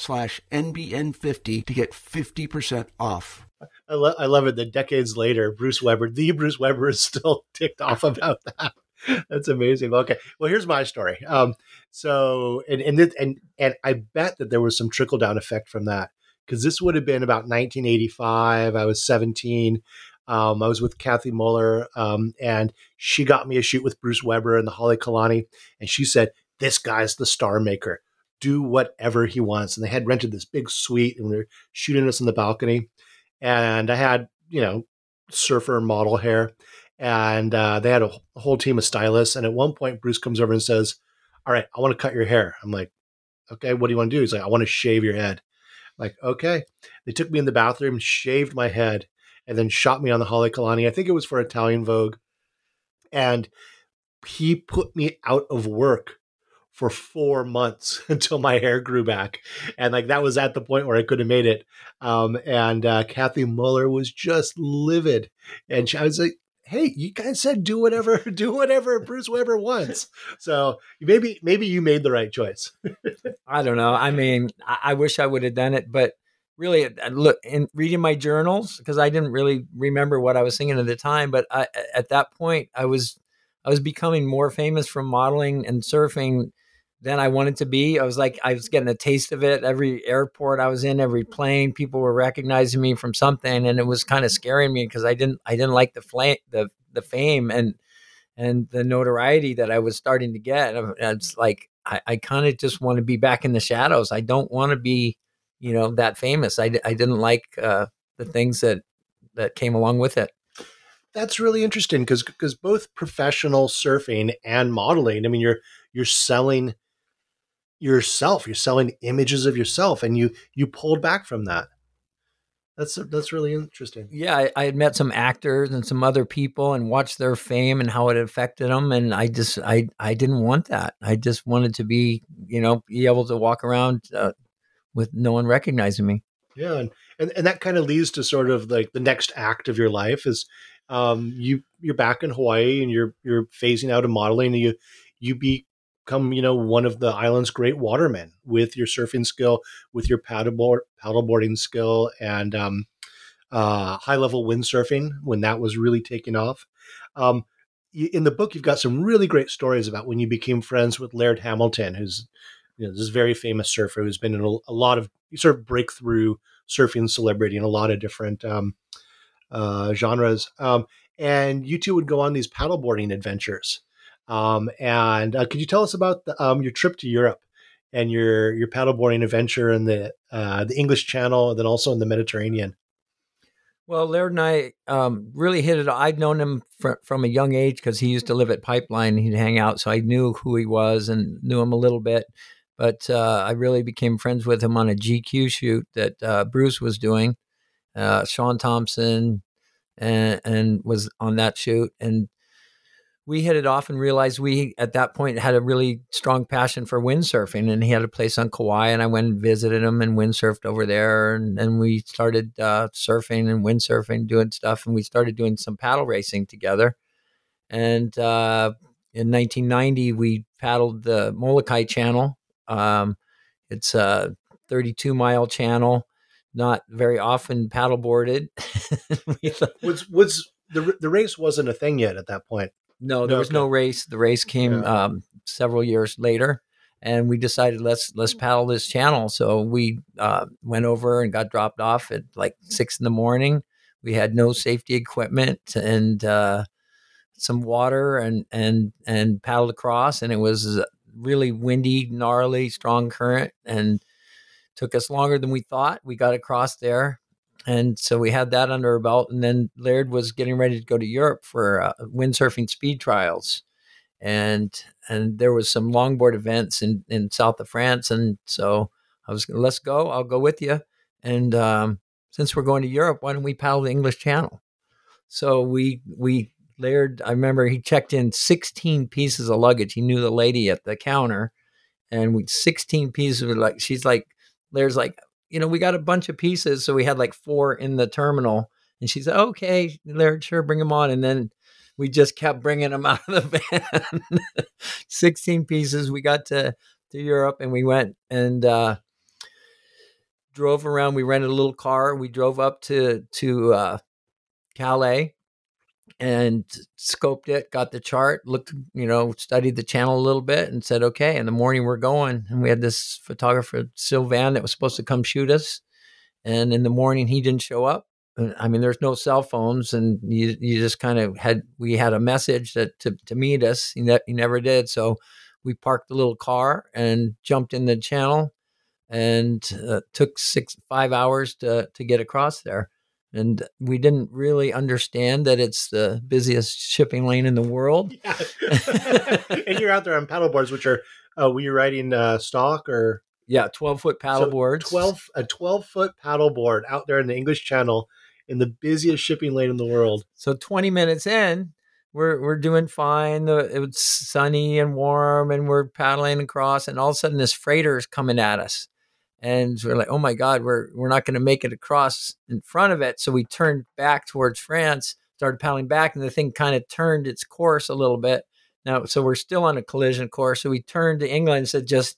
slash NBN50 to get 50% off. I, lo- I love it that decades later, Bruce Weber, the Bruce Weber, is still ticked off about that. That's amazing. Okay, well, here's my story. Um, so, and and this, and and I bet that there was some trickle down effect from that because this would have been about 1985. I was 17. Um, I was with Kathy Muller, um, and she got me a shoot with Bruce Weber and the Halekulani, and she said, "This guy's the star maker." Do whatever he wants. And they had rented this big suite and they're shooting us in the balcony. And I had, you know, surfer model hair. And uh, they had a whole team of stylists. And at one point, Bruce comes over and says, All right, I want to cut your hair. I'm like, Okay, what do you want to do? He's like, I want to shave your head. I'm like, okay. They took me in the bathroom, shaved my head, and then shot me on the Halekulani. I think it was for Italian Vogue. And he put me out of work for four months until my hair grew back. And like that was at the point where I could have made it. Um, and uh, Kathy Muller was just livid. And she, I was like, hey, you guys said do whatever, do whatever Bruce Weber wants. So maybe, maybe you made the right choice. I don't know. I mean, I, I wish I would have done it, but really look in reading my journals because I didn't really remember what I was thinking at the time. But I, at that point, I was I was becoming more famous from modeling and surfing than I wanted to be. I was like, I was getting a taste of it. Every airport I was in, every mm-hmm. plane, people were recognizing me from something, and it was kind of mm-hmm. scaring me because I didn't, I didn't like the flame, the the fame and and the notoriety that I was starting to get. Uh, it's like I, I kind of just want to be back in the shadows. I don't want to be, you know, that famous. I, I didn't like uh, the things that that came along with it. That's really interesting because because both professional surfing and modeling. I mean, you're you're selling yourself. You're selling images of yourself, and you you pulled back from that. That's that's really interesting. Yeah, I, I, had met some actors and some other people and watched their fame and how it affected them, and I just I I didn't want that. I just wanted to be you know be able to walk around uh, with no one recognizing me. Yeah, and, and and that kind of leads to sort of like the next act of your life is um, you you're back in Hawaii and you're you're phasing out of modeling and you you be become, you know, one of the island's great watermen with your surfing skill, with your paddleboard paddleboarding skill, and um, uh, high level windsurfing when that was really taking off. Um, in the book, you've got some really great stories about when you became friends with Laird Hamilton, who's you know, this very famous surfer who's been in a, a, lot of sort of breakthrough surfing celebrity in a lot of different um, uh, genres. Um, and you two would go on these paddleboarding adventures. Um, and uh, could you tell us about the, um, your trip to Europe and your your paddleboarding adventure in the uh, the English Channel, and then also in the Mediterranean? Well, Laird and I um, really hit it. I'd known him fr- from a young age because he used to live at Pipeline. He'd hang out, so I knew who he was and knew him a little bit. But uh, I really became friends with him on a GQ shoot that uh, Bruce was doing. Uh, Shaun Tomson and, and was on that shoot, and we hit it off and realized we at that point had a really strong passion for windsurfing and he had a place on Kauai and I went and visited him and windsurfed over there and, and we started uh, surfing and windsurfing doing stuff and we started doing some paddle racing together. And uh, in 1990 we paddled the Molokai Channel. Um, it's a 32 mile channel not very often paddleboarded. What's what's the the race wasn't a thing yet at that point. No, there was no race. The race came Yeah. um, several years later, and we decided let's let's paddle this channel. So we uh, went over and got dropped off at like six in the morning. We had no safety equipment and uh, some water and and and paddled across, and it was really windy, gnarly, strong current, and took us longer than we thought. We got across there. And so we had that under our belt. And then Laird was getting ready to go to Europe for uh, windsurfing speed trials. And and there was some longboard events in, in south of France. And so I was, let's go. I'll go with you. And um, since we're going to Europe, why don't we paddle the English Channel? So we we Laird, I remember he checked in 16 pieces of luggage. He knew the lady at the counter, and we 16 pieces. Of like she's like, Laird's like, you know, we got a bunch of pieces, so we had like four in the terminal, and she said, okay, Laird, sure, bring them on, and then. We just kept bringing them out of the van. 16 pieces. We got to, to Europe and we went and uh, drove around. We rented a little car. We drove up to to uh, Calais and scoped it, got the chart, looked, you know, studied the channel a little bit, and said, "Okay." In the morning, we're going, and we had this photographer Sylvan that was supposed to come shoot us, and in the morning he didn't show up. Uh, I mean, there's no cell phones, and you you just kind of had we had a message that to to meet us. He, ne- he never did, so we parked the little car and jumped in the channel, and uh, took six five hours to to get across there and we didn't really understand that it's the busiest shipping lane in the world. Yeah. and you're out there on paddleboards, which are uh, were you riding uh, stock or Yeah, twelve foot paddle So boards. Twelve a twelve foot paddleboard out there in the English Channel in the busiest shipping lane in the world. So twenty minutes in, we're we're doing fine. The, it was sunny and warm, and we're paddling across, and all of a sudden this freighter is coming at us. And we're like, oh my God, we're we're not going to make it across in front of it. So we turned back towards France, started paddling back, and the thing kind of turned its course a little bit. Now, so we're still on a collision course. So we turned to England and said, just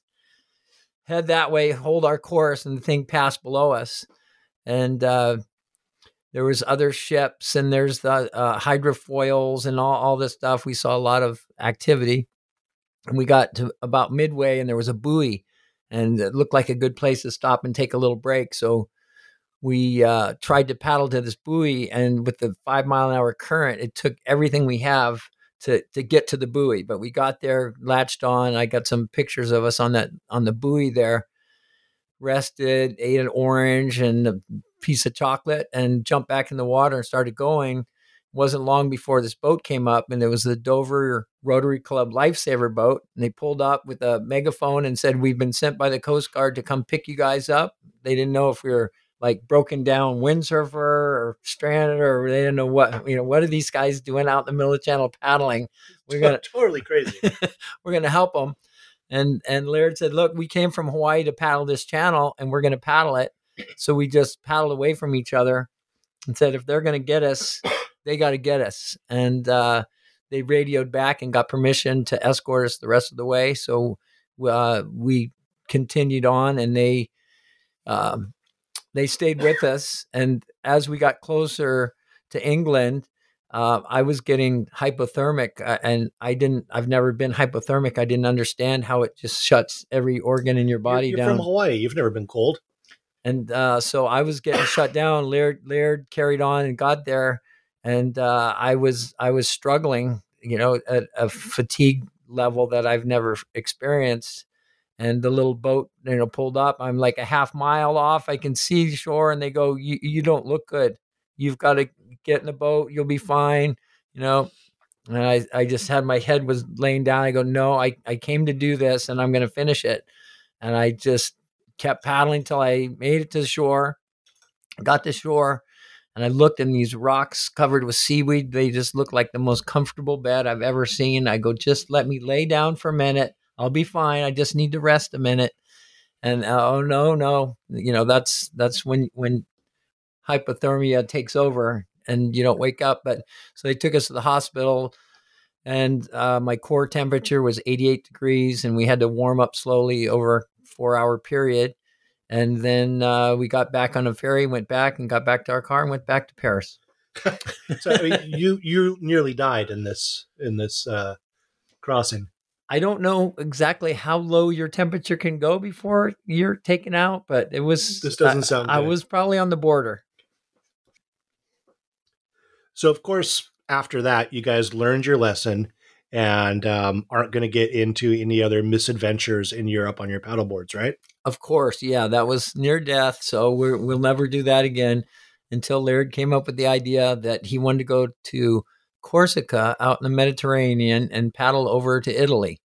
head that way, hold our course, and the thing passed below us. And uh, there was other ships, and there's the uh, hydrofoils and all, all this stuff. We saw a lot of activity. And we got to about midway, and there was a buoy and it looked like a good place to stop and take a little break. So we uh, tried to paddle to this buoy, and with the five mile an hour current, it took everything we have to to get to the buoy. But we got there, latched on. I got some pictures of us on that on the buoy there, rested, ate an orange and a piece of chocolate, and jumped back in the water and started going. Wasn't long before this boat came up, and it was the Dover Rotary Club Lifesaver boat. And they pulled up with a megaphone and said, "We've been sent by the Coast Guard to come pick you guys up." They didn't know if we were like broken down windsurfer or stranded, or they didn't know what you know. What are these guys doing out in the middle of the channel paddling? We're gonna totally crazy. we're gonna help them. And and Laird said, "Look, we came from Hawaii to paddle this channel, and we're gonna paddle it." So we just paddled away from each other and said, "If they're gonna get us, they got to get us." And uh, they radioed back and got permission to escort us the rest of the way. So uh, we continued on, and they um, they stayed with us. And as we got closer to England, uh, I was getting hypothermic, uh, and I didn't. I've never been hypothermic. I didn't understand how it just shuts every organ in your body you're, you're down. from Hawaii. You've never been cold. And uh, so I was getting shut down. Laird, Laird carried on and got there, and uh, I was I was struggling, you know, at a fatigue level that I've never experienced. And the little boat, you know, pulled up. I'm like a half mile off. I can see shore, and they go, "You you don't look good. You've got to get in the boat. You'll be fine." You know, and I, I just had my head was laying down. I go, no, I, I came to do this and I'm going to finish it. And I just kept paddling till I made it to the shore, got to shore, and I looked and these rocks covered with seaweed. They just looked like the most comfortable bed I've ever seen. I go, just let me lay down for a minute. I'll be fine. I just need to rest a minute. And oh no, no, you know that's that's when when hypothermia takes over and you don't wake up. But so they took us to the hospital, and uh, my core temperature was 88 degrees, and we had to warm up slowly over four hour period. And then uh, we got back on a ferry, went back and got back to our car and went back to Paris. so I mean, you you nearly died in this in this uh, crossing. I don't know exactly how low your temperature can go before you're taken out, but it was. This doesn't I- sound I good. was probably on the border. So of course, after that, you guys learned your lesson and um, aren't going to get into any other misadventures in Europe on your paddleboards, right? Of course, yeah, that was near death. So we're, we'll never do that again until Laird came up with the idea that he wanted to go to Corsica out in the Mediterranean and paddle over to Italy.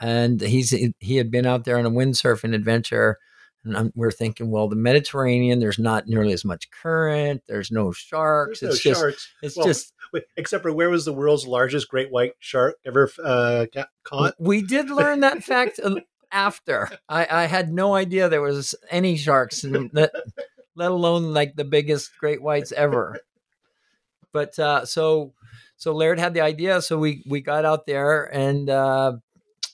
And he's he had been out there on a windsurfing adventure. And I'm, we're thinking, well, the Mediterranean, there's not nearly as much current. There's no sharks. There's it's no just, sharks. it's Well, just. Wait, except for where was the world's largest great white shark ever uh, caught? We did learn that fact after. I, I had no idea there was any sharks, that, let alone like the biggest great whites ever. But uh, so so Laird had the idea, so we we got out there and uh,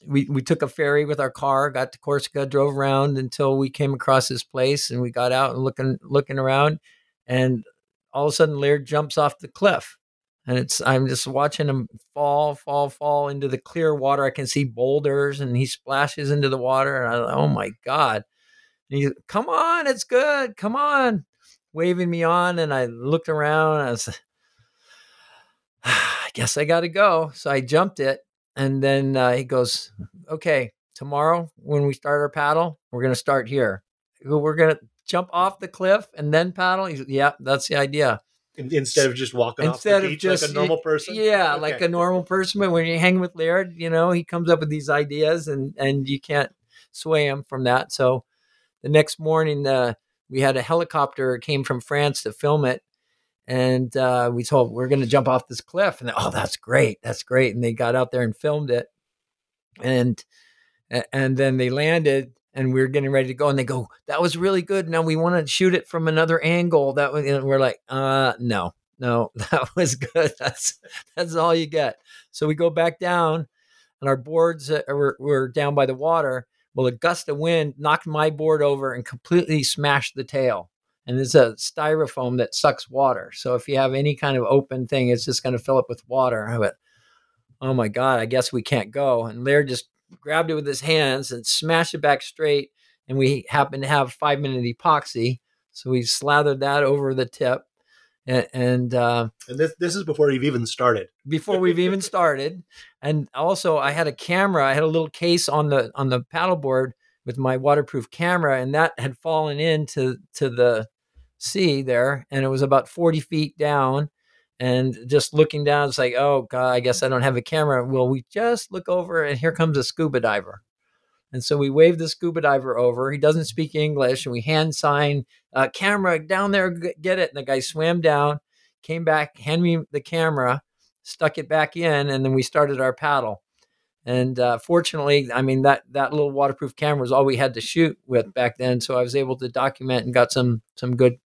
we we took a ferry with our car, got to Corsica, drove around until we came across this place, and we got out and looking looking around, and all of a sudden Laird jumps off the cliff and it's I'm just watching him fall, fall, fall into the clear water. I can see boulders, and he splashes into the water, and I, oh my god! And he, come on, it's good, come on, waving me on, and I looked around. I was, I guess I got to go, so I jumped it, and then uh, he goes, okay, tomorrow when we start our paddle, we're gonna start here. We're gonna jump off the cliff and then paddle. He's, yeah, that's the idea Instead of just walking instead off the of beach just like a normal person? Yeah, Okay. like a normal person. But when you hang with Laird, you know, he comes up with these ideas, and and you can't sway him from that. So the next morning, uh, we had a helicopter came from France to film it, and uh, we told we're going to jump off this cliff, and oh, that's great, that's great, and they got out there and filmed it, and and then they landed. And we are getting ready to go, and they go, "That was really good. Now we want to shoot it from another angle." That was, and we're like, "Uh, no, no, that was good. That's that's all you get. So we go back down, and our boards uh, were, were down by the water. Well, a gust of wind knocked my board over and completely smashed the tail. And it's a styrofoam that sucks water. So if you have any kind of open thing, it's just going to fill up with water. I went, oh my god, I guess we can't go. And Laird just grabbed it with his hands and smashed it back straight. And we happened to have five minute epoxy, so we slathered that over the tip and, and uh, And this this is before you've even started. before we've even started. And also, I had a camera. I had a little case on the on the paddleboard with my waterproof camera, and that had fallen into to the sea there, and it was about forty feet down. And just looking down, it's like, oh god, I guess I don't have a camera. Well, we just look over, and here comes a scuba diver. And so we wave the scuba diver over. He doesn't speak English, and we hand sign, uh, "Camera down there, get it." And the guy swam down, came back, handed me the camera, stuck it back in, and then we started our paddle. And uh, fortunately, I mean that that little waterproof camera was all we had to shoot with back then, so I was able to document and got some some good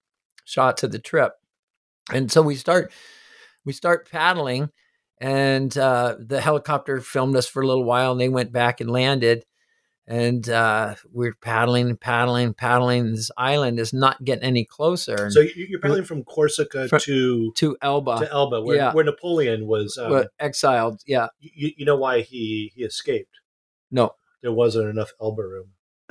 shots of the trip. And so we start we start paddling, and uh, the helicopter filmed us for a little while, and they went back and landed. And uh, we're paddling, and paddling, and paddling. This island is not getting any closer. So you- you're paddling from Corsica Fr- to to Elba, to Elba, where, yeah. where Napoleon was. Um, exiled. Yeah, you, you know why he he escaped? no, There wasn't enough Elba room.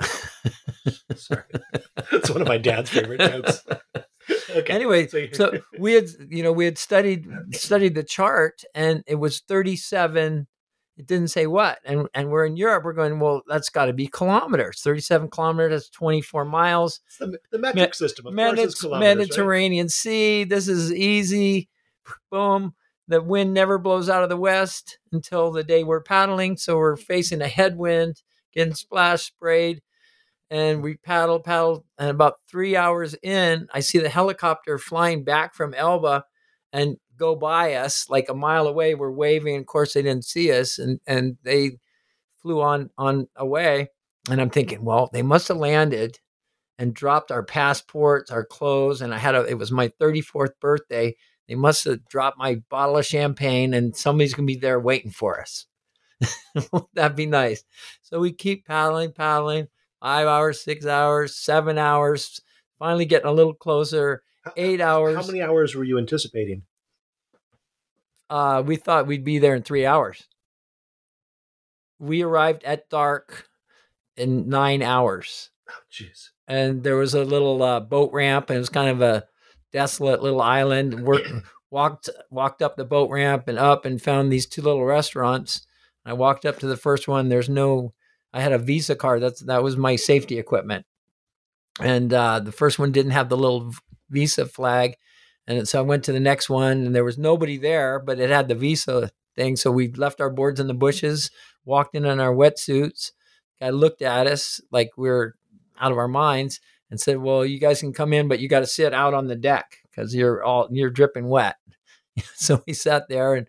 Sorry, it's one of my dad's favorite jokes. Okay. anyway so, so we had you know we had studied studied the chart and it was 37 it didn't say what and and we're in europe we're going well that's got to be kilometers 37 kilometers that's 24 miles it's the, the metric system, of course, is Medit- right? mediterranean sea this is easy boom the wind never blows out of the west until the day we're paddling so we're facing a headwind getting splashed sprayed and we paddle, paddle, and about three hours in, I see the helicopter flying back from Elba and go by us like a mile away. We're waving, of course they didn't see us, and and they flew on on away. And I'm thinking, well, they must have landed and dropped our passports, our clothes, and I had a. It was my 34th birthday. They must have dropped my bottle of champagne, and somebody's gonna be there waiting for us. That'd be nice. So we keep paddling, paddling five hours, six hours, seven hours, finally getting a little closer. eight hours. How many hours were you anticipating? Uh, we thought we'd be there in three hours. We arrived at dark in nine hours. Oh, jeez. and there was a little uh, boat ramp, and it was kind of a desolate little island. Work, walked walked up the boat ramp and up, and found these two little restaurants. I walked up to the first one. There's no. I had a Visa card. That's that was my safety equipment, and uh, the first one didn't have the little Visa flag, and so I went to the next one, and there was nobody there, but it had the Visa thing. So we left our boards in the bushes, walked in in our wetsuits. Guy looked at us like we are out of our minds and said, "Well, you guys can come in, but you got to sit out on the deck because you're all you're dripping wet." so we sat there and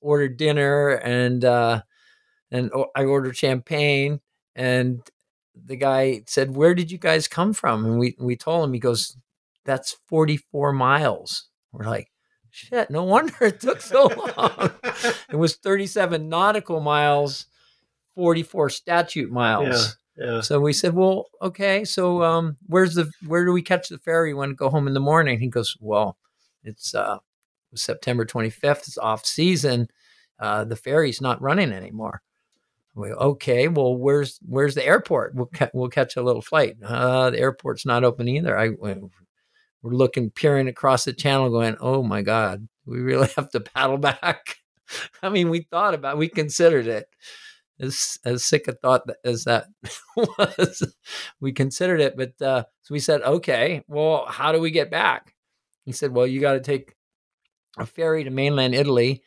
ordered dinner, and uh, and I ordered champagne, and the guy said, "Where did you guys come from?" And we we told him. He goes, "That's 44 miles." We're like, "Shit! No wonder it took so long." it was 37 nautical miles, 44 statute miles. Yeah. So we said, "Well, okay. So um, where's the where do we catch the ferry when we go home in the morning?" He goes, "Well, it's uh, September 25th. It's off season. Uh, the ferry's not running anymore." We okay. Well, where's where's the airport? We'll ca- we'll catch a little flight. Uh, the airport's not open either. I we're looking peering across the channel, going, "Oh my God, we really have to paddle back." I mean, we thought about, we considered it as as sick a thought as that was, we considered it. But uh, so we said, okay, well, how do we get back? He said, well, you got to take a ferry to mainland Italy,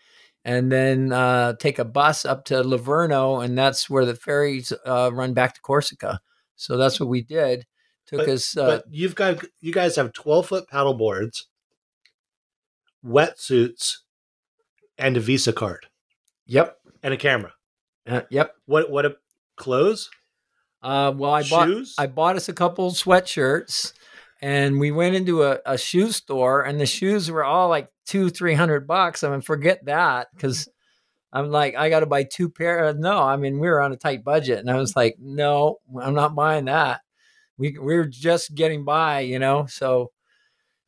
and then uh, take a bus up to Livorno, and that's where the ferries uh, run back to Corsica. So that's what we did. Took But, us. Uh, but you've got you guys have twelve foot paddle boards, wetsuits, and a Visa card yep. and a camera. Uh, yep. What what a clothes? Uh, well, I bought Shoes? I bought us a couple sweatshirts, and we went into a, a shoe store, and the mm-hmm. shoes were all like two, three hundred bucks. I mean, forget that mm-hmm. because I'm like, I got to buy two pair. Uh, no, I mean, we were on a tight budget, and I was like, no, I'm not buying that. We we were just getting by, you know. So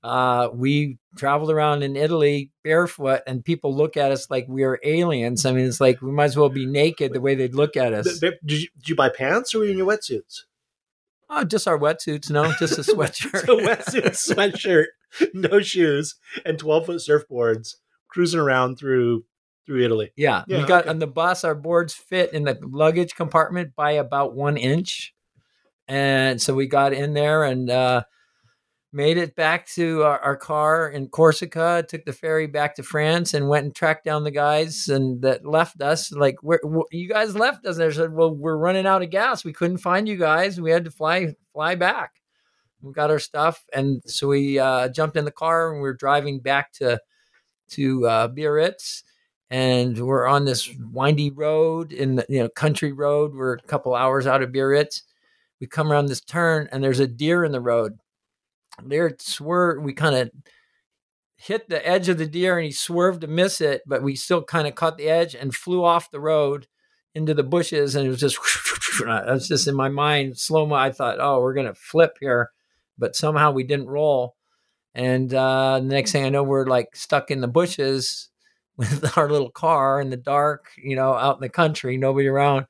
uh, we traveled around in Italy barefoot, and people look at us like we are aliens. I mean, it's like we might as well be naked the way they'd look at us. Did you, did you buy pants or were you in your wetsuits? Oh, just our wetsuits. No, just a sweatshirt. so wetsuit, sweatshirt, no shoes, and twelve foot surfboards, cruising around through through Italy. Yeah, Yeah, we got okay. on the bus. Our boards fit in the luggage compartment by about one inch, and so we got in there and uh, made it back to our, our car in Corsica. Took the ferry back to France and went and tracked down the guys and that left us. Like, where, wh- you guys left us? They said, "Well, we're running out of gas. We couldn't find you guys. We had to fly fly back." We got our stuff, and so we uh, jumped in the car and we are driving back to to uh, Biarritz and we're on this windy road in the you know country road. We're a couple hours out of Biarritz. We come around this turn and there's a deer in the road. There swerve. We kind of hit the edge of the deer and he swerved to miss it, but we still kind of caught the edge and flew off the road into the bushes. And it was just that was just in my mind slow mo. I thought, oh, we're gonna flip here, but somehow we didn't roll. And uh, the next thing I know, we're like stuck in the bushes with our little car in the dark, you know, out in the country, nobody around.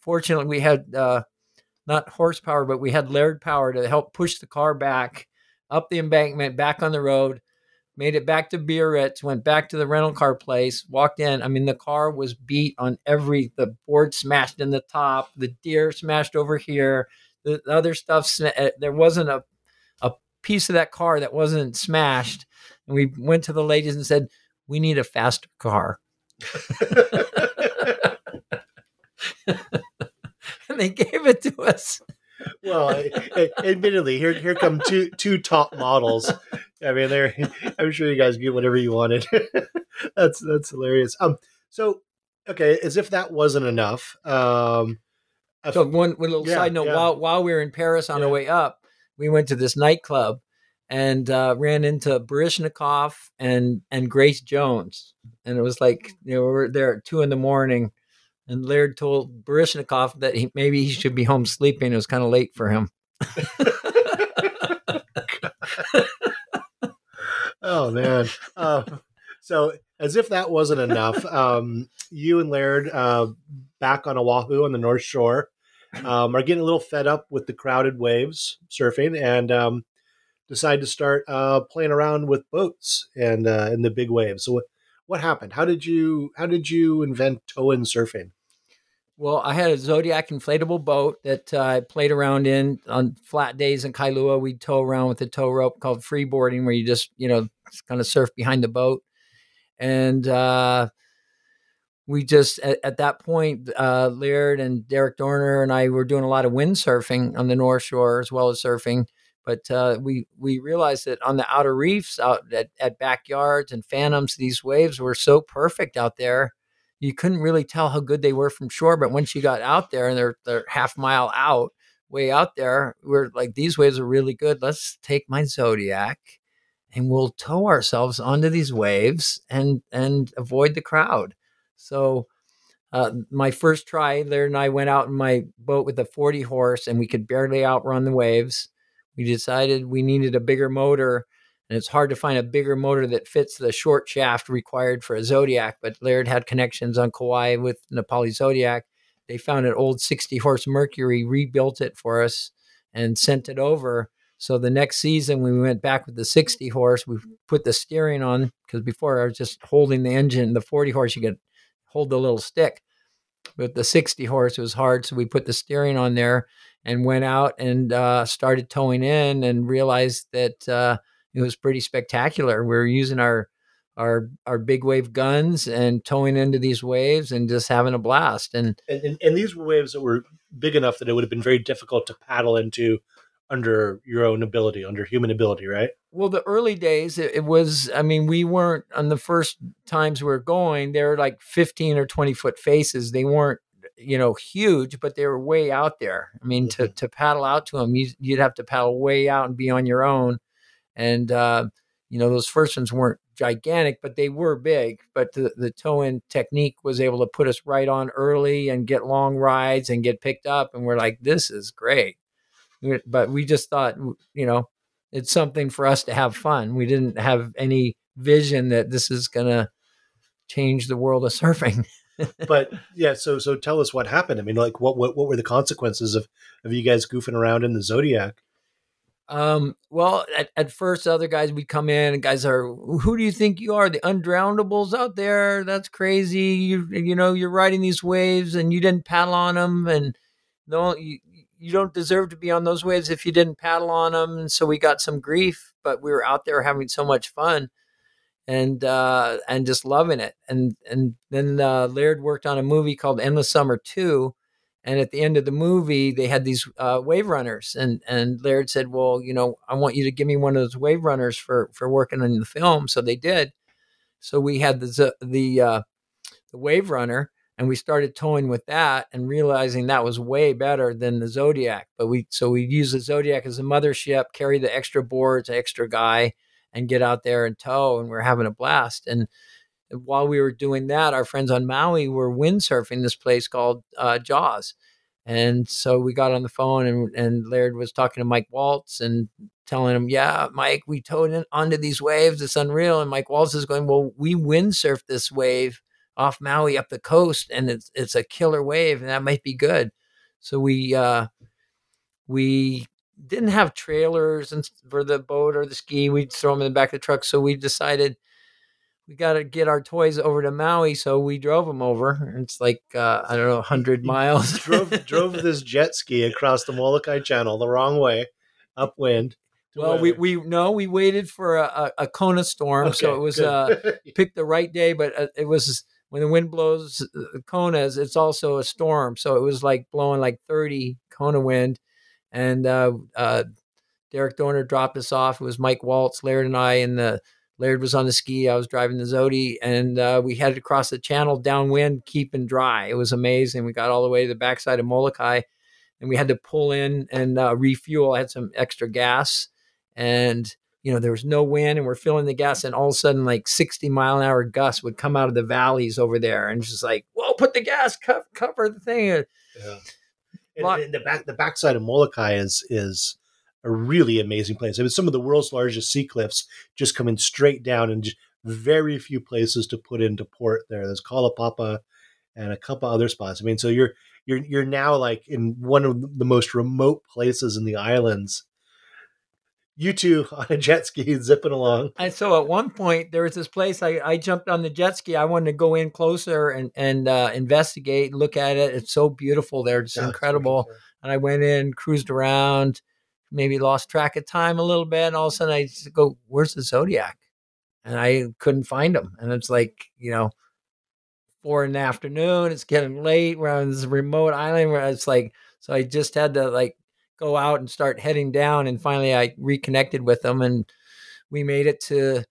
Fortunately, we had uh, not horsepower, but we had Laird power to help push the car back up the embankment, back on the road. Made it back to Biarritz, went back to the rental car place, walked in. I mean, the car was beat on every, the board smashed in the top, the deer smashed over here, the, the other stuff. uh, There wasn't a, a piece of that car that wasn't smashed. And we went to the ladies and said, we need a faster car. they gave it to us. well, I- I- admittedly, here here come two two top models. I mean, they're. I'm sure you guys get whatever you wanted. that's that's hilarious. Um, so okay, as if that wasn't enough. Um, So one, one little Yeah, side note: yeah. while while we were in Paris on Yeah. our way up, we went to this nightclub and uh, ran into Baryshnikov and and Grace Jones, and it was like you know we were there at two in the morning, and Laird told Baryshnikov that he, maybe he should be home sleeping. It was kind of late for him. oh man. Uh, so as if that wasn't enough, um, you and Laird uh, back on Oahu on the North Shore um, are getting a little fed up with the crowded waves surfing and um, decide to start uh, playing around with boats and uh, in the big waves. So what, what happened? How did you how did you invent tow-in surfing? Well, I had a Zodiac inflatable boat that uh, I played around in on flat days in Kailua. We'd tow around with a tow rope called freeboarding, where you just, you know, kind of surf behind the boat. And uh, we just, at, at that point, uh, Laird and Darrick Doerner and I were doing a lot of windsurfing on the North Shore as well as surfing. But uh, we we realized that on the outer reefs, out at, at backyards and phantoms, these waves were so perfect out there you couldn't really tell how good they were from shore. But once you got out there and they're they're half mile out, way out there, we're like these waves are really good. Let's take my Zodiac and we'll tow ourselves onto these waves and and avoid the crowd. So uh, my first try, there and I went out in my boat with a 40 horse and we could barely outrun the waves. We decided we needed a bigger motor and it's hard to find a bigger motor that fits the short shaft required for a Zodiac. But Laird had connections on Kauai with Na Pali Zodiac. They found an old 60 horse Mercury, rebuilt it for us, and sent it over. So the next season, when we went back with the 60 horse, we put the steering on because before I was just holding the engine. The 40 horse, you could hold the little stick. But the 60 horse was hard, so we put the steering on there and went out and uh, started towing in and realized that uh, it was pretty spectacular. We were using our our our big wave guns and towing into these waves and just having a blast. And and, and, and these were waves that were big enough that it would have been very difficult to paddle into under your own ability, under human ability, right? Well, the early days, it, it, was, I mean, we weren't on the first times we were going, they were like 15 or 20 foot faces. They weren't, you know, huge, but they were way out there. I mean, mm-hmm. to, to paddle out to them, you, would have to paddle way out and be on your own. And, uh, you know, those first ones weren't gigantic, but they were big. But the, the tow in technique was able to put us right on early and get long rides and get picked up. And we're like, this is great. But we just thought, you know, it's something for us to have fun. We didn't have any vision that this is going to change the world of surfing. but yeah, so so tell us what happened. I mean, like what what what were the consequences of of you guys goofing around in the Zodiac? Um, well, at, at first, other guys would come in and guys are, who do you think you are? The undrownables out there? That's crazy. You, you know, you're riding these waves and you didn't paddle on them, and no, you, you don't deserve to be on those waves if you didn't paddle on them. And so we got some grief, but we were out there having so much fun and uh, and just loving it. And and then uh, Laird worked on a movie called Endless Summer Two, and at the end of the movie, they had these uh, wave runners, and and Laird said, "Well, you know, I want you to give me one of those wave runners for for working on the film." So they did. So we had the the uh, the wave runner, and we started towing with that, and realizing that was way better than the Zodiac. But we so we use the Zodiac as a mothership, carry the extra boards, extra guy, and get out there and tow, and we're having a blast. And while we were doing that, our friends on Maui were windsurfing this place called uh, Jaws. And so we got on the phone and, and Laird was talking to Mike Waltze and telling him, Yeah, Mike, we towed in onto these waves. It's unreal. And Mike Waltze is going, Well, we windsurfed this wave off Maui up the coast and it's it's a killer wave and that might be good. So we uh we didn't have trailers for the boat or the ski. We'd throw them in the back of the truck. So we decided we got to get our toys over to Maui, so we drove them over. It's like uh, I don't know, hundred miles. drove drove this jet ski across the Molokai Channel the wrong way, upwind. Well, we we no, we waited for a, a, Kona storm, okay, so it was uh, picked the right day, but uh, it was when the wind blows uh, Konas, it's also a storm, so it was like blowing like thirty Kona wind, and uh, uh, Darrick Doerner dropped us off. It was Mike Waltze, Laird, and I in the Laird was on the ski. I was driving the Zodi, and uh, we headed across the channel downwind, keeping dry. It was amazing. We got all the way to the backside of Molokai, and we had to pull in and uh, refuel. I had some extra gas, and you know there was no wind, and we're filling the gas, and all of a sudden, like sixty mile an hour gusts would come out of the valleys over there, and just like, whoa, put the gas, co- cover the thing. Yeah. And, and the back, the backside of Molokai is is a really amazing place. I mean, some of the world's largest sea cliffs just coming straight down and just very few places to put into port there. There's Kalaupapa and a couple other spots. I mean, so you're you're you're now like in one of the most remote places in the islands. You two on a jet ski zipping along. And so at one point there was this place I, I jumped on the jet ski. I wanted to go in closer and and uh, investigate, look at it. It's so beautiful there. It's incredible. and I went in, cruised around, maybe lost track of time a little bit. And all of a sudden, I just go, "Where's the Zodiac?" And I couldn't find him. And it's like, you know, four in the afternoon. It's getting late. We're on this remote island where it's like, so I just had to like go out and start heading down. And finally, I reconnected with them, and we made it to,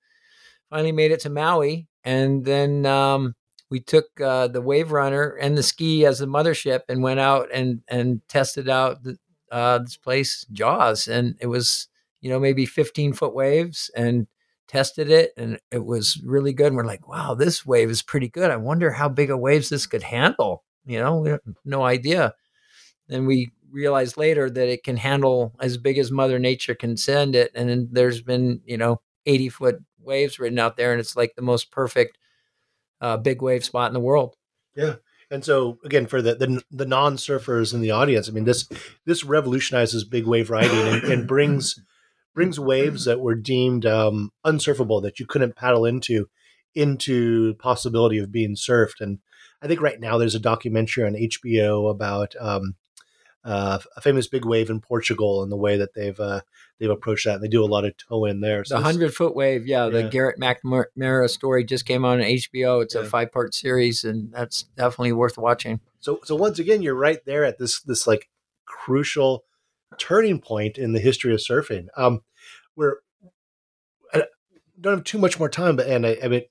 finally made it to Maui, and then. um we took uh, the Wave Runner and the ski as the mothership and went out and and tested out the, uh, this place Jaws, and it was you know maybe 15 foot waves and tested it, and it was really good. And we're like, wow, this wave is pretty good. I wonder how big of waves this could handle. You know, we have no idea. And we realized later that it can handle as big as Mother Nature can send it, and there's been you know 80 foot waves written out there, and it's like the most perfect uh, big wave spot in the world. And so again, for the the, the non surfers in the audience, I mean this this revolutionizes big wave riding and, and brings brings waves that were deemed um, unsurfable that you couldn't paddle into into possibility of being surfed. And I think right now there's a documentary on HBO about um, uh, a famous big wave in Portugal and the way that they've uh, they've approached that. And they do a lot of tow in there. So The hundred foot wave, yeah, the Garrett McNamara story just came out on HBO. It's a five part series, and that's definitely worth watching. So so once again, you're right there at this this like crucial turning point in the history of surfing. Um, where I don't have too much more time, but and I, I mean,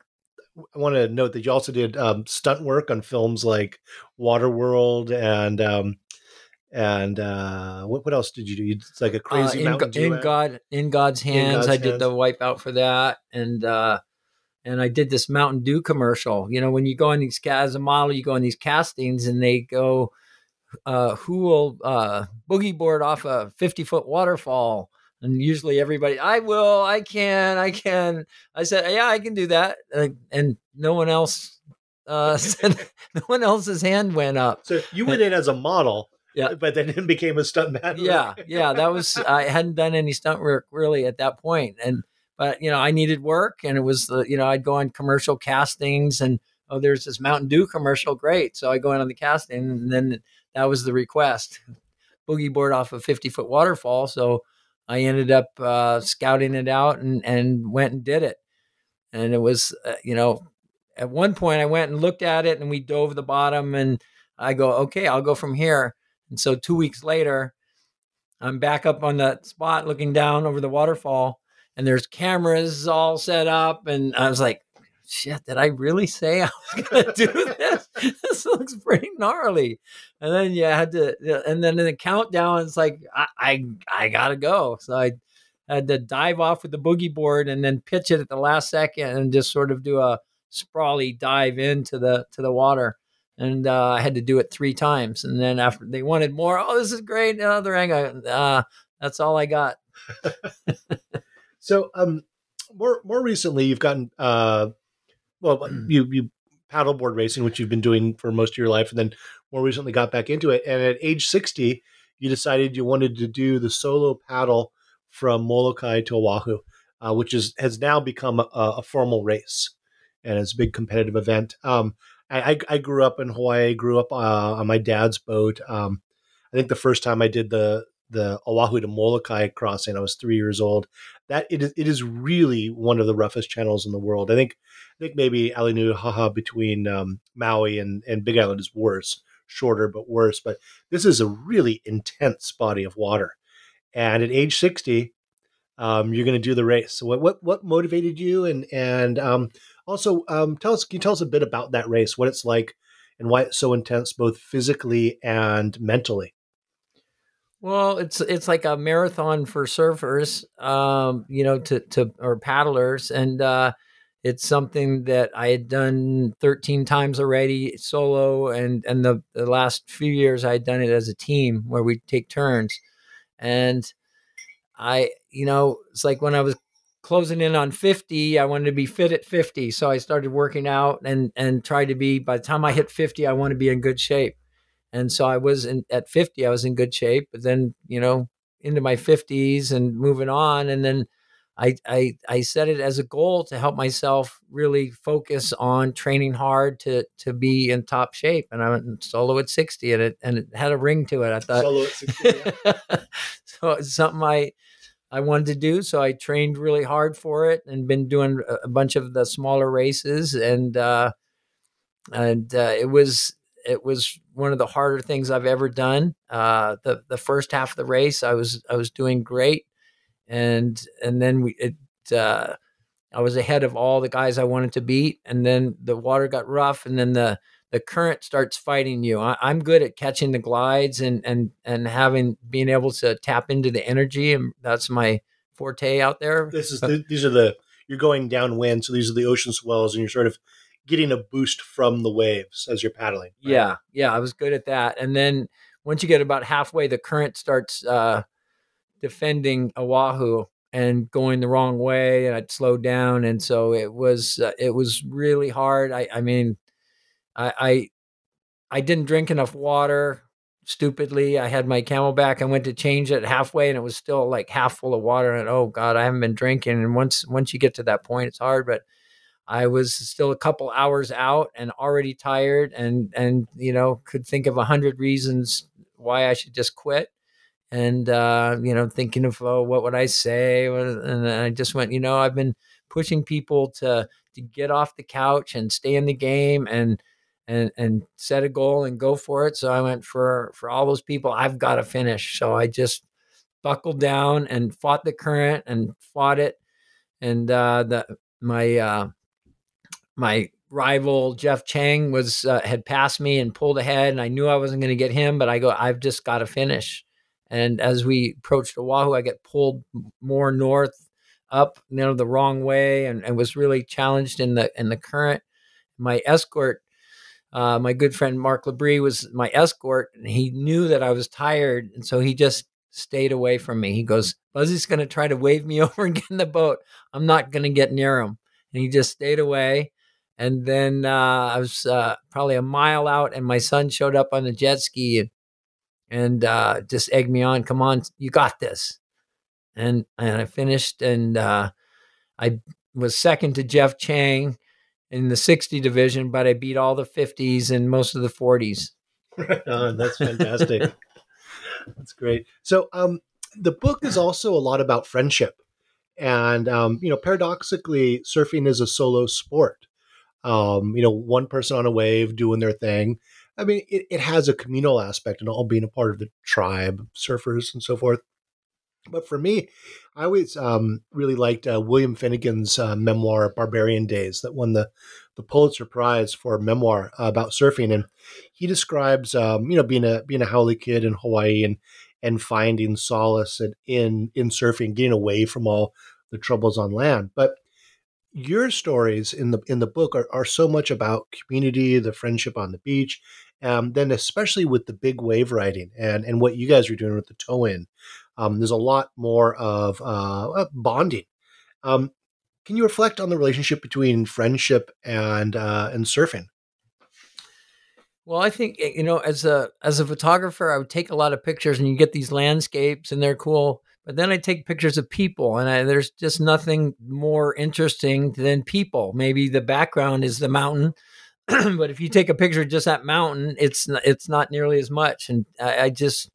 I want to note that you also did um, stunt work on films like Waterworld and um, and uh, what what else did you do? You did like a Uh, crazy in, Mountain Go- in God, in God's hands, God's I did the Hands. wipeout for that, and uh, and I did this Mountain Dew commercial. You know, when you go on these as a model, you go on these castings, and they go, uh, "Who will uh, boogie board off a fifty foot waterfall?" And usually everybody, I will, I can, I can. I said, yeah, I can do that, uh, and no one else uh, said, no one else's hand went up. So you went in as a model, Yeah. but then it became a stuntman. yeah yeah that was i hadn't done any stunt work really at that point and but you know i needed work and it was the you know i'd go on commercial castings and oh there's this mountain dew commercial great so i go in on the casting and then that was the request boogie board off a 50 foot waterfall so i ended up uh, scouting it out and and went and did it and it was uh, you know at one point i went and looked at it and we dove the bottom and i go okay i'll go from here and so two weeks later, I'm back up on that spot looking down over the waterfall, and there's cameras all set up. And I was like, shit, did I really say I was going to do this? this looks pretty gnarly. And then you had to, and then in the countdown, it's like, I, I, I got to go. So I had to dive off with the boogie board and then pitch it at the last second and just sort of do a sprawly dive into the, to the water and uh, I had to do it three times. And then after they wanted more, oh, this is great. Another angle. Uh, that's all I got. So, um, more more recently, you've gotten uh, well, Mm. you you paddleboard racing, which you've been doing for most of your life, and then more recently got back into it. And at age sixty, you decided you wanted to do the solo paddle from Molokai to Oahu, uh, which is has now become a, a formal race, and it's a big competitive event. Um, I, I, I grew up in Hawaii. Grew up uh, on my dad's boat. Um, I think the first time I did the the Oahu to Molokai crossing, I was three years old that it is, it is really one of the roughest channels in the world. I think I think maybe Alenuihaha between um, Maui and, and Big Island is worse, shorter but worse. But this is a really intense body of water. And at age sixty, um, you're going to do the race. So what what what motivated you? And and um, also um, tell us can you tell us a bit about that race, what it's like, and why it's so intense, both physically and mentally. Well, it's it's like a marathon for surfers, um, you know, to to or paddlers, and uh, it's something that I had done 13 times already solo, and and the, the last few years I had done it as a team where we take turns, and I, you know, it's like when I was closing in on 50, I wanted to be fit at 50. So I started working out and, and tried to be, by the time I hit 50, I want to be in good shape. And so I was in, at 50, I was in good shape, but then, you know, into my 50s and moving on. And then I, I, I set it as a goal to help myself really focus on training hard to, to be in top shape. And I went solo at 60 and it, and it had a ring to it. I thought, Solo at 60, yeah. so it's something I, I wanted to do. So I trained really hard for it and been doing a, bunch of the smaller races. And, uh, and, uh, it was, it was one of the harder things I've ever done. Uh, the the first half of the race, I was I was doing great, and and then we it uh, I was ahead of all the guys I wanted to beat, and then the water got rough, and then the the current starts fighting you. I, I'm good at catching the glides and and and having being able to tap into the energy, and that's my forte out there. This is the, these are the you're going downwind, so these are the ocean swells, and you're sort of getting a boost from the waves as you're paddling. right? Yeah, yeah, I was good at that. And then once you get about halfway, the current starts uh, defending Oahu and going the wrong way, and I'd slow down, and so it was uh, it was really hard. I, I mean, I, I I didn't drink enough water. Stupidly, I had my CamelBak. I went to change it halfway, and it was still like half full of water. And oh god, I haven't been drinking. And once once you get to that point, it's hard. But I was still a couple hours out and already tired and and you know could think of a hundred reasons why I should just quit and uh, you know thinking of oh what would I say and I just went you know I've been pushing people to to get off the couch and stay in the game and and and set a goal and go for it so I went for for all those people I've got to finish so I just buckled down and fought the current and fought it and uh, the my uh, my rival Jeff Chang was uh, had passed me and pulled ahead, and I knew I wasn't going to get him. But I go, I've just got to finish. And as we approached Oahu, I get pulled more north, up, you know, the wrong way, and, and was really challenged in the in the current. My escort, uh, my good friend Mark Labrie, was my escort, and he knew that I was tired, and so he just stayed away from me. He goes, Buzzy's going to try to wave me over and get in the boat. I'm not going to get near him. And he just stayed away. And then uh, I was uh, probably a mile out, and my son showed up on the jet ski and, and uh, just egged me on. Come on, you got this. And and I finished, and uh, I was second to Jeff Chang in the 60 division, but I beat all the 50s and most of the 40s. Right on. That's fantastic. That's great. So, um, the book is also a lot about friendship, and um, you know, paradoxically, surfing is a solo sport. Um, you know, one person on a wave doing their thing. I mean, it, it has a communal aspect and all being a part of the tribe, surfers, and so forth. But for me, I always um, really liked uh, William Finnegan's uh, memoir "Barbarian Days" that won the the Pulitzer Prize for memoir uh, about surfing, and he describes um, you know being a being a haole kid in Hawaii and and finding solace in, in in surfing, getting away from all the troubles on land. But your stories in the in the book are, are so much about community, the friendship on the beach, um, then especially with the big wave riding and and what you guys are doing with the tow in. Um, there's a lot more of uh, bonding. Um, can you reflect on the relationship between friendship and uh, and surfing? Well, I think eh, you know, as a as a photographer, I would take a lot of pictures, and you get these landscapes, and they're cool. But then I take pictures of people, and I, there's just nothing more interesting than people. Maybe the background is the mountain, but if you take a picture of just that mountain, it's it's not nearly as much. And I, I just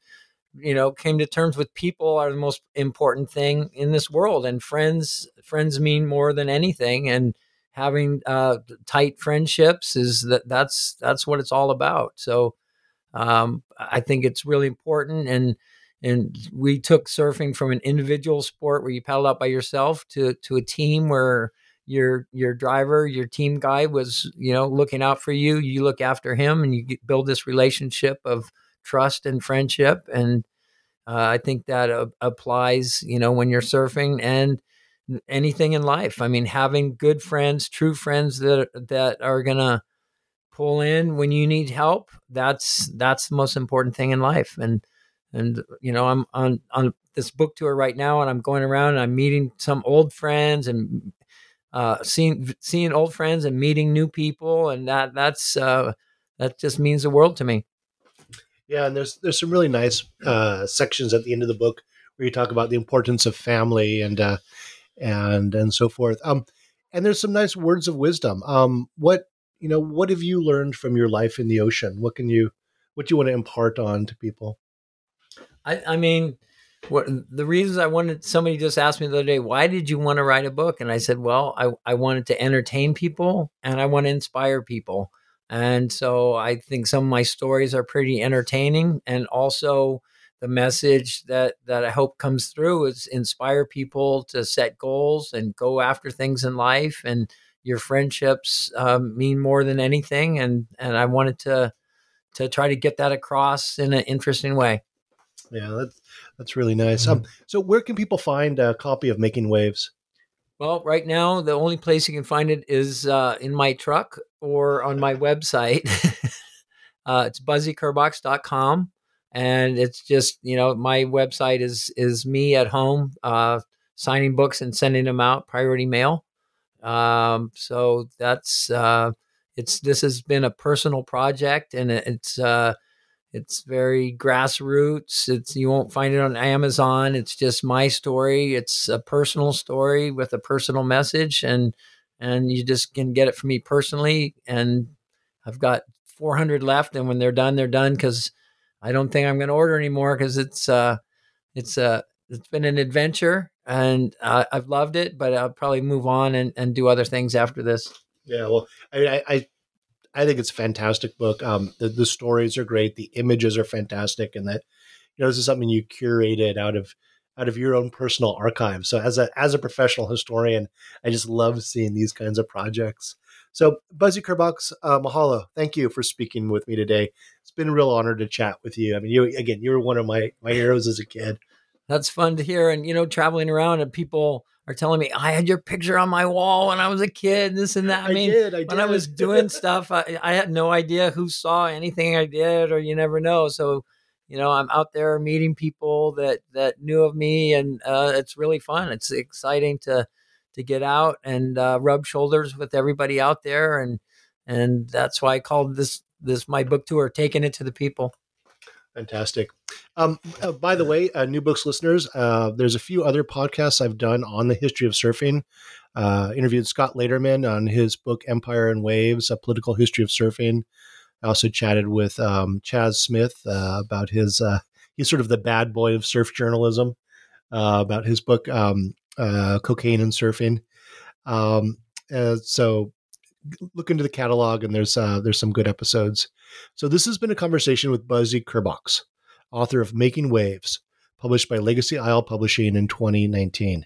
you know came to terms with people are the most important thing in this world, and friends friends mean more than anything. And having uh, tight friendships is that that's that's what it's all about. So um, I think it's really important and and we took surfing from an individual sport where you paddle out by yourself to to a team where your your driver your team guy was you know looking out for you you look after him and you build this relationship of trust and friendship and uh, i think that uh, applies you know when you're surfing and anything in life i mean having good friends true friends that that are gonna pull in when you need help that's that's the most important thing in life and and you know I'm on on this book tour right now, and I'm going around and I'm meeting some old friends and uh, seeing seeing old friends and meeting new people, and that that's uh, that just means the world to me. Yeah, and there's there's some really nice uh, sections at the end of the book where you talk about the importance of family and uh, and and so forth. Um, and there's some nice words of wisdom. Um, what you know, what have you learned from your life in the ocean? What can you, what do you want to impart on to people? I, I mean, what the reasons I wanted somebody just asked me the other day, why did you want to write a book? And I said, well, I, I wanted to entertain people and I want to inspire people. And so I think some of my stories are pretty entertaining and also the message that that I hope comes through is inspire people to set goals and go after things in life and your friendships um, mean more than anything and and I wanted to to try to get that across in an interesting way. Yeah, that's that's really nice. Um, so where can people find a copy of Making Waves? Well, right now the only place you can find it is uh, in my truck or on my website. uh, it's buzzykerbox.com and it's just you know my website is is me at home uh, signing books and sending them out priority mail. Um, so that's uh, it's this has been a personal project and it's uh, it's very grassroots. It's you won't find it on Amazon. It's just my story. It's a personal story with a personal message, and and you just can get it from me personally. And I've got 400 left, and when they're done, they're done because I don't think I'm going to order anymore because it's uh it's uh it's been an adventure and uh, I've loved it, but I'll probably move on and, and do other things after this. Yeah, well, I, I I think it's a fantastic book. Um, the, the stories are great. The images are fantastic. And that, you know, this is something you curated out of, out of your own personal archive. So as a, as a professional historian, I just love seeing these kinds of projects. So Buzzy Kerbox, uh, mahalo. Thank you for speaking with me today. It's been a real honor to chat with you. I mean, you, again, you were one of my, my heroes as a kid. That's fun to hear. And, you know, traveling around and people, are telling me I had your picture on my wall when I was a kid, this and that. I, I mean, did, I when. I was doing stuff, I, I, had no idea who saw anything I did, or you never know. So, you know, I'm out there meeting people that that knew of me, and uh, it's really fun. It's exciting to to get out and uh, rub shoulders with everybody out there, and and that's why I called this this my book tour, taking it to the people. Fantastic. Um, uh, by the way, uh, New Books listeners, uh, there's a few other podcasts I've done on the history of surfing. Uh, interviewed Scott Laderman on his book Empire and Waves: A Political History of Surfing. I also chatted with um, Chas Smith uh, about his. Uh, he's sort of the bad boy of surf journalism. about his book um, Cocaine and Surfing. Um, so look into the catalog, and there's uh, there's some good episodes. So this has been a conversation with Buzzy Kerbox, author of Making Waves, published by Legacy Isle Publishing in 2019.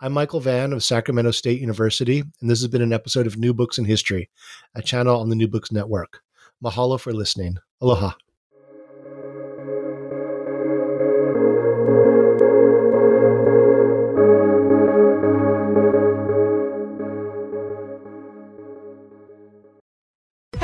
I'm Michael Vann of Sacramento State University, and this has been an episode of New Books in History, a channel on the New Books Network. Mahalo for listening. Aloha.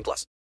18 plus.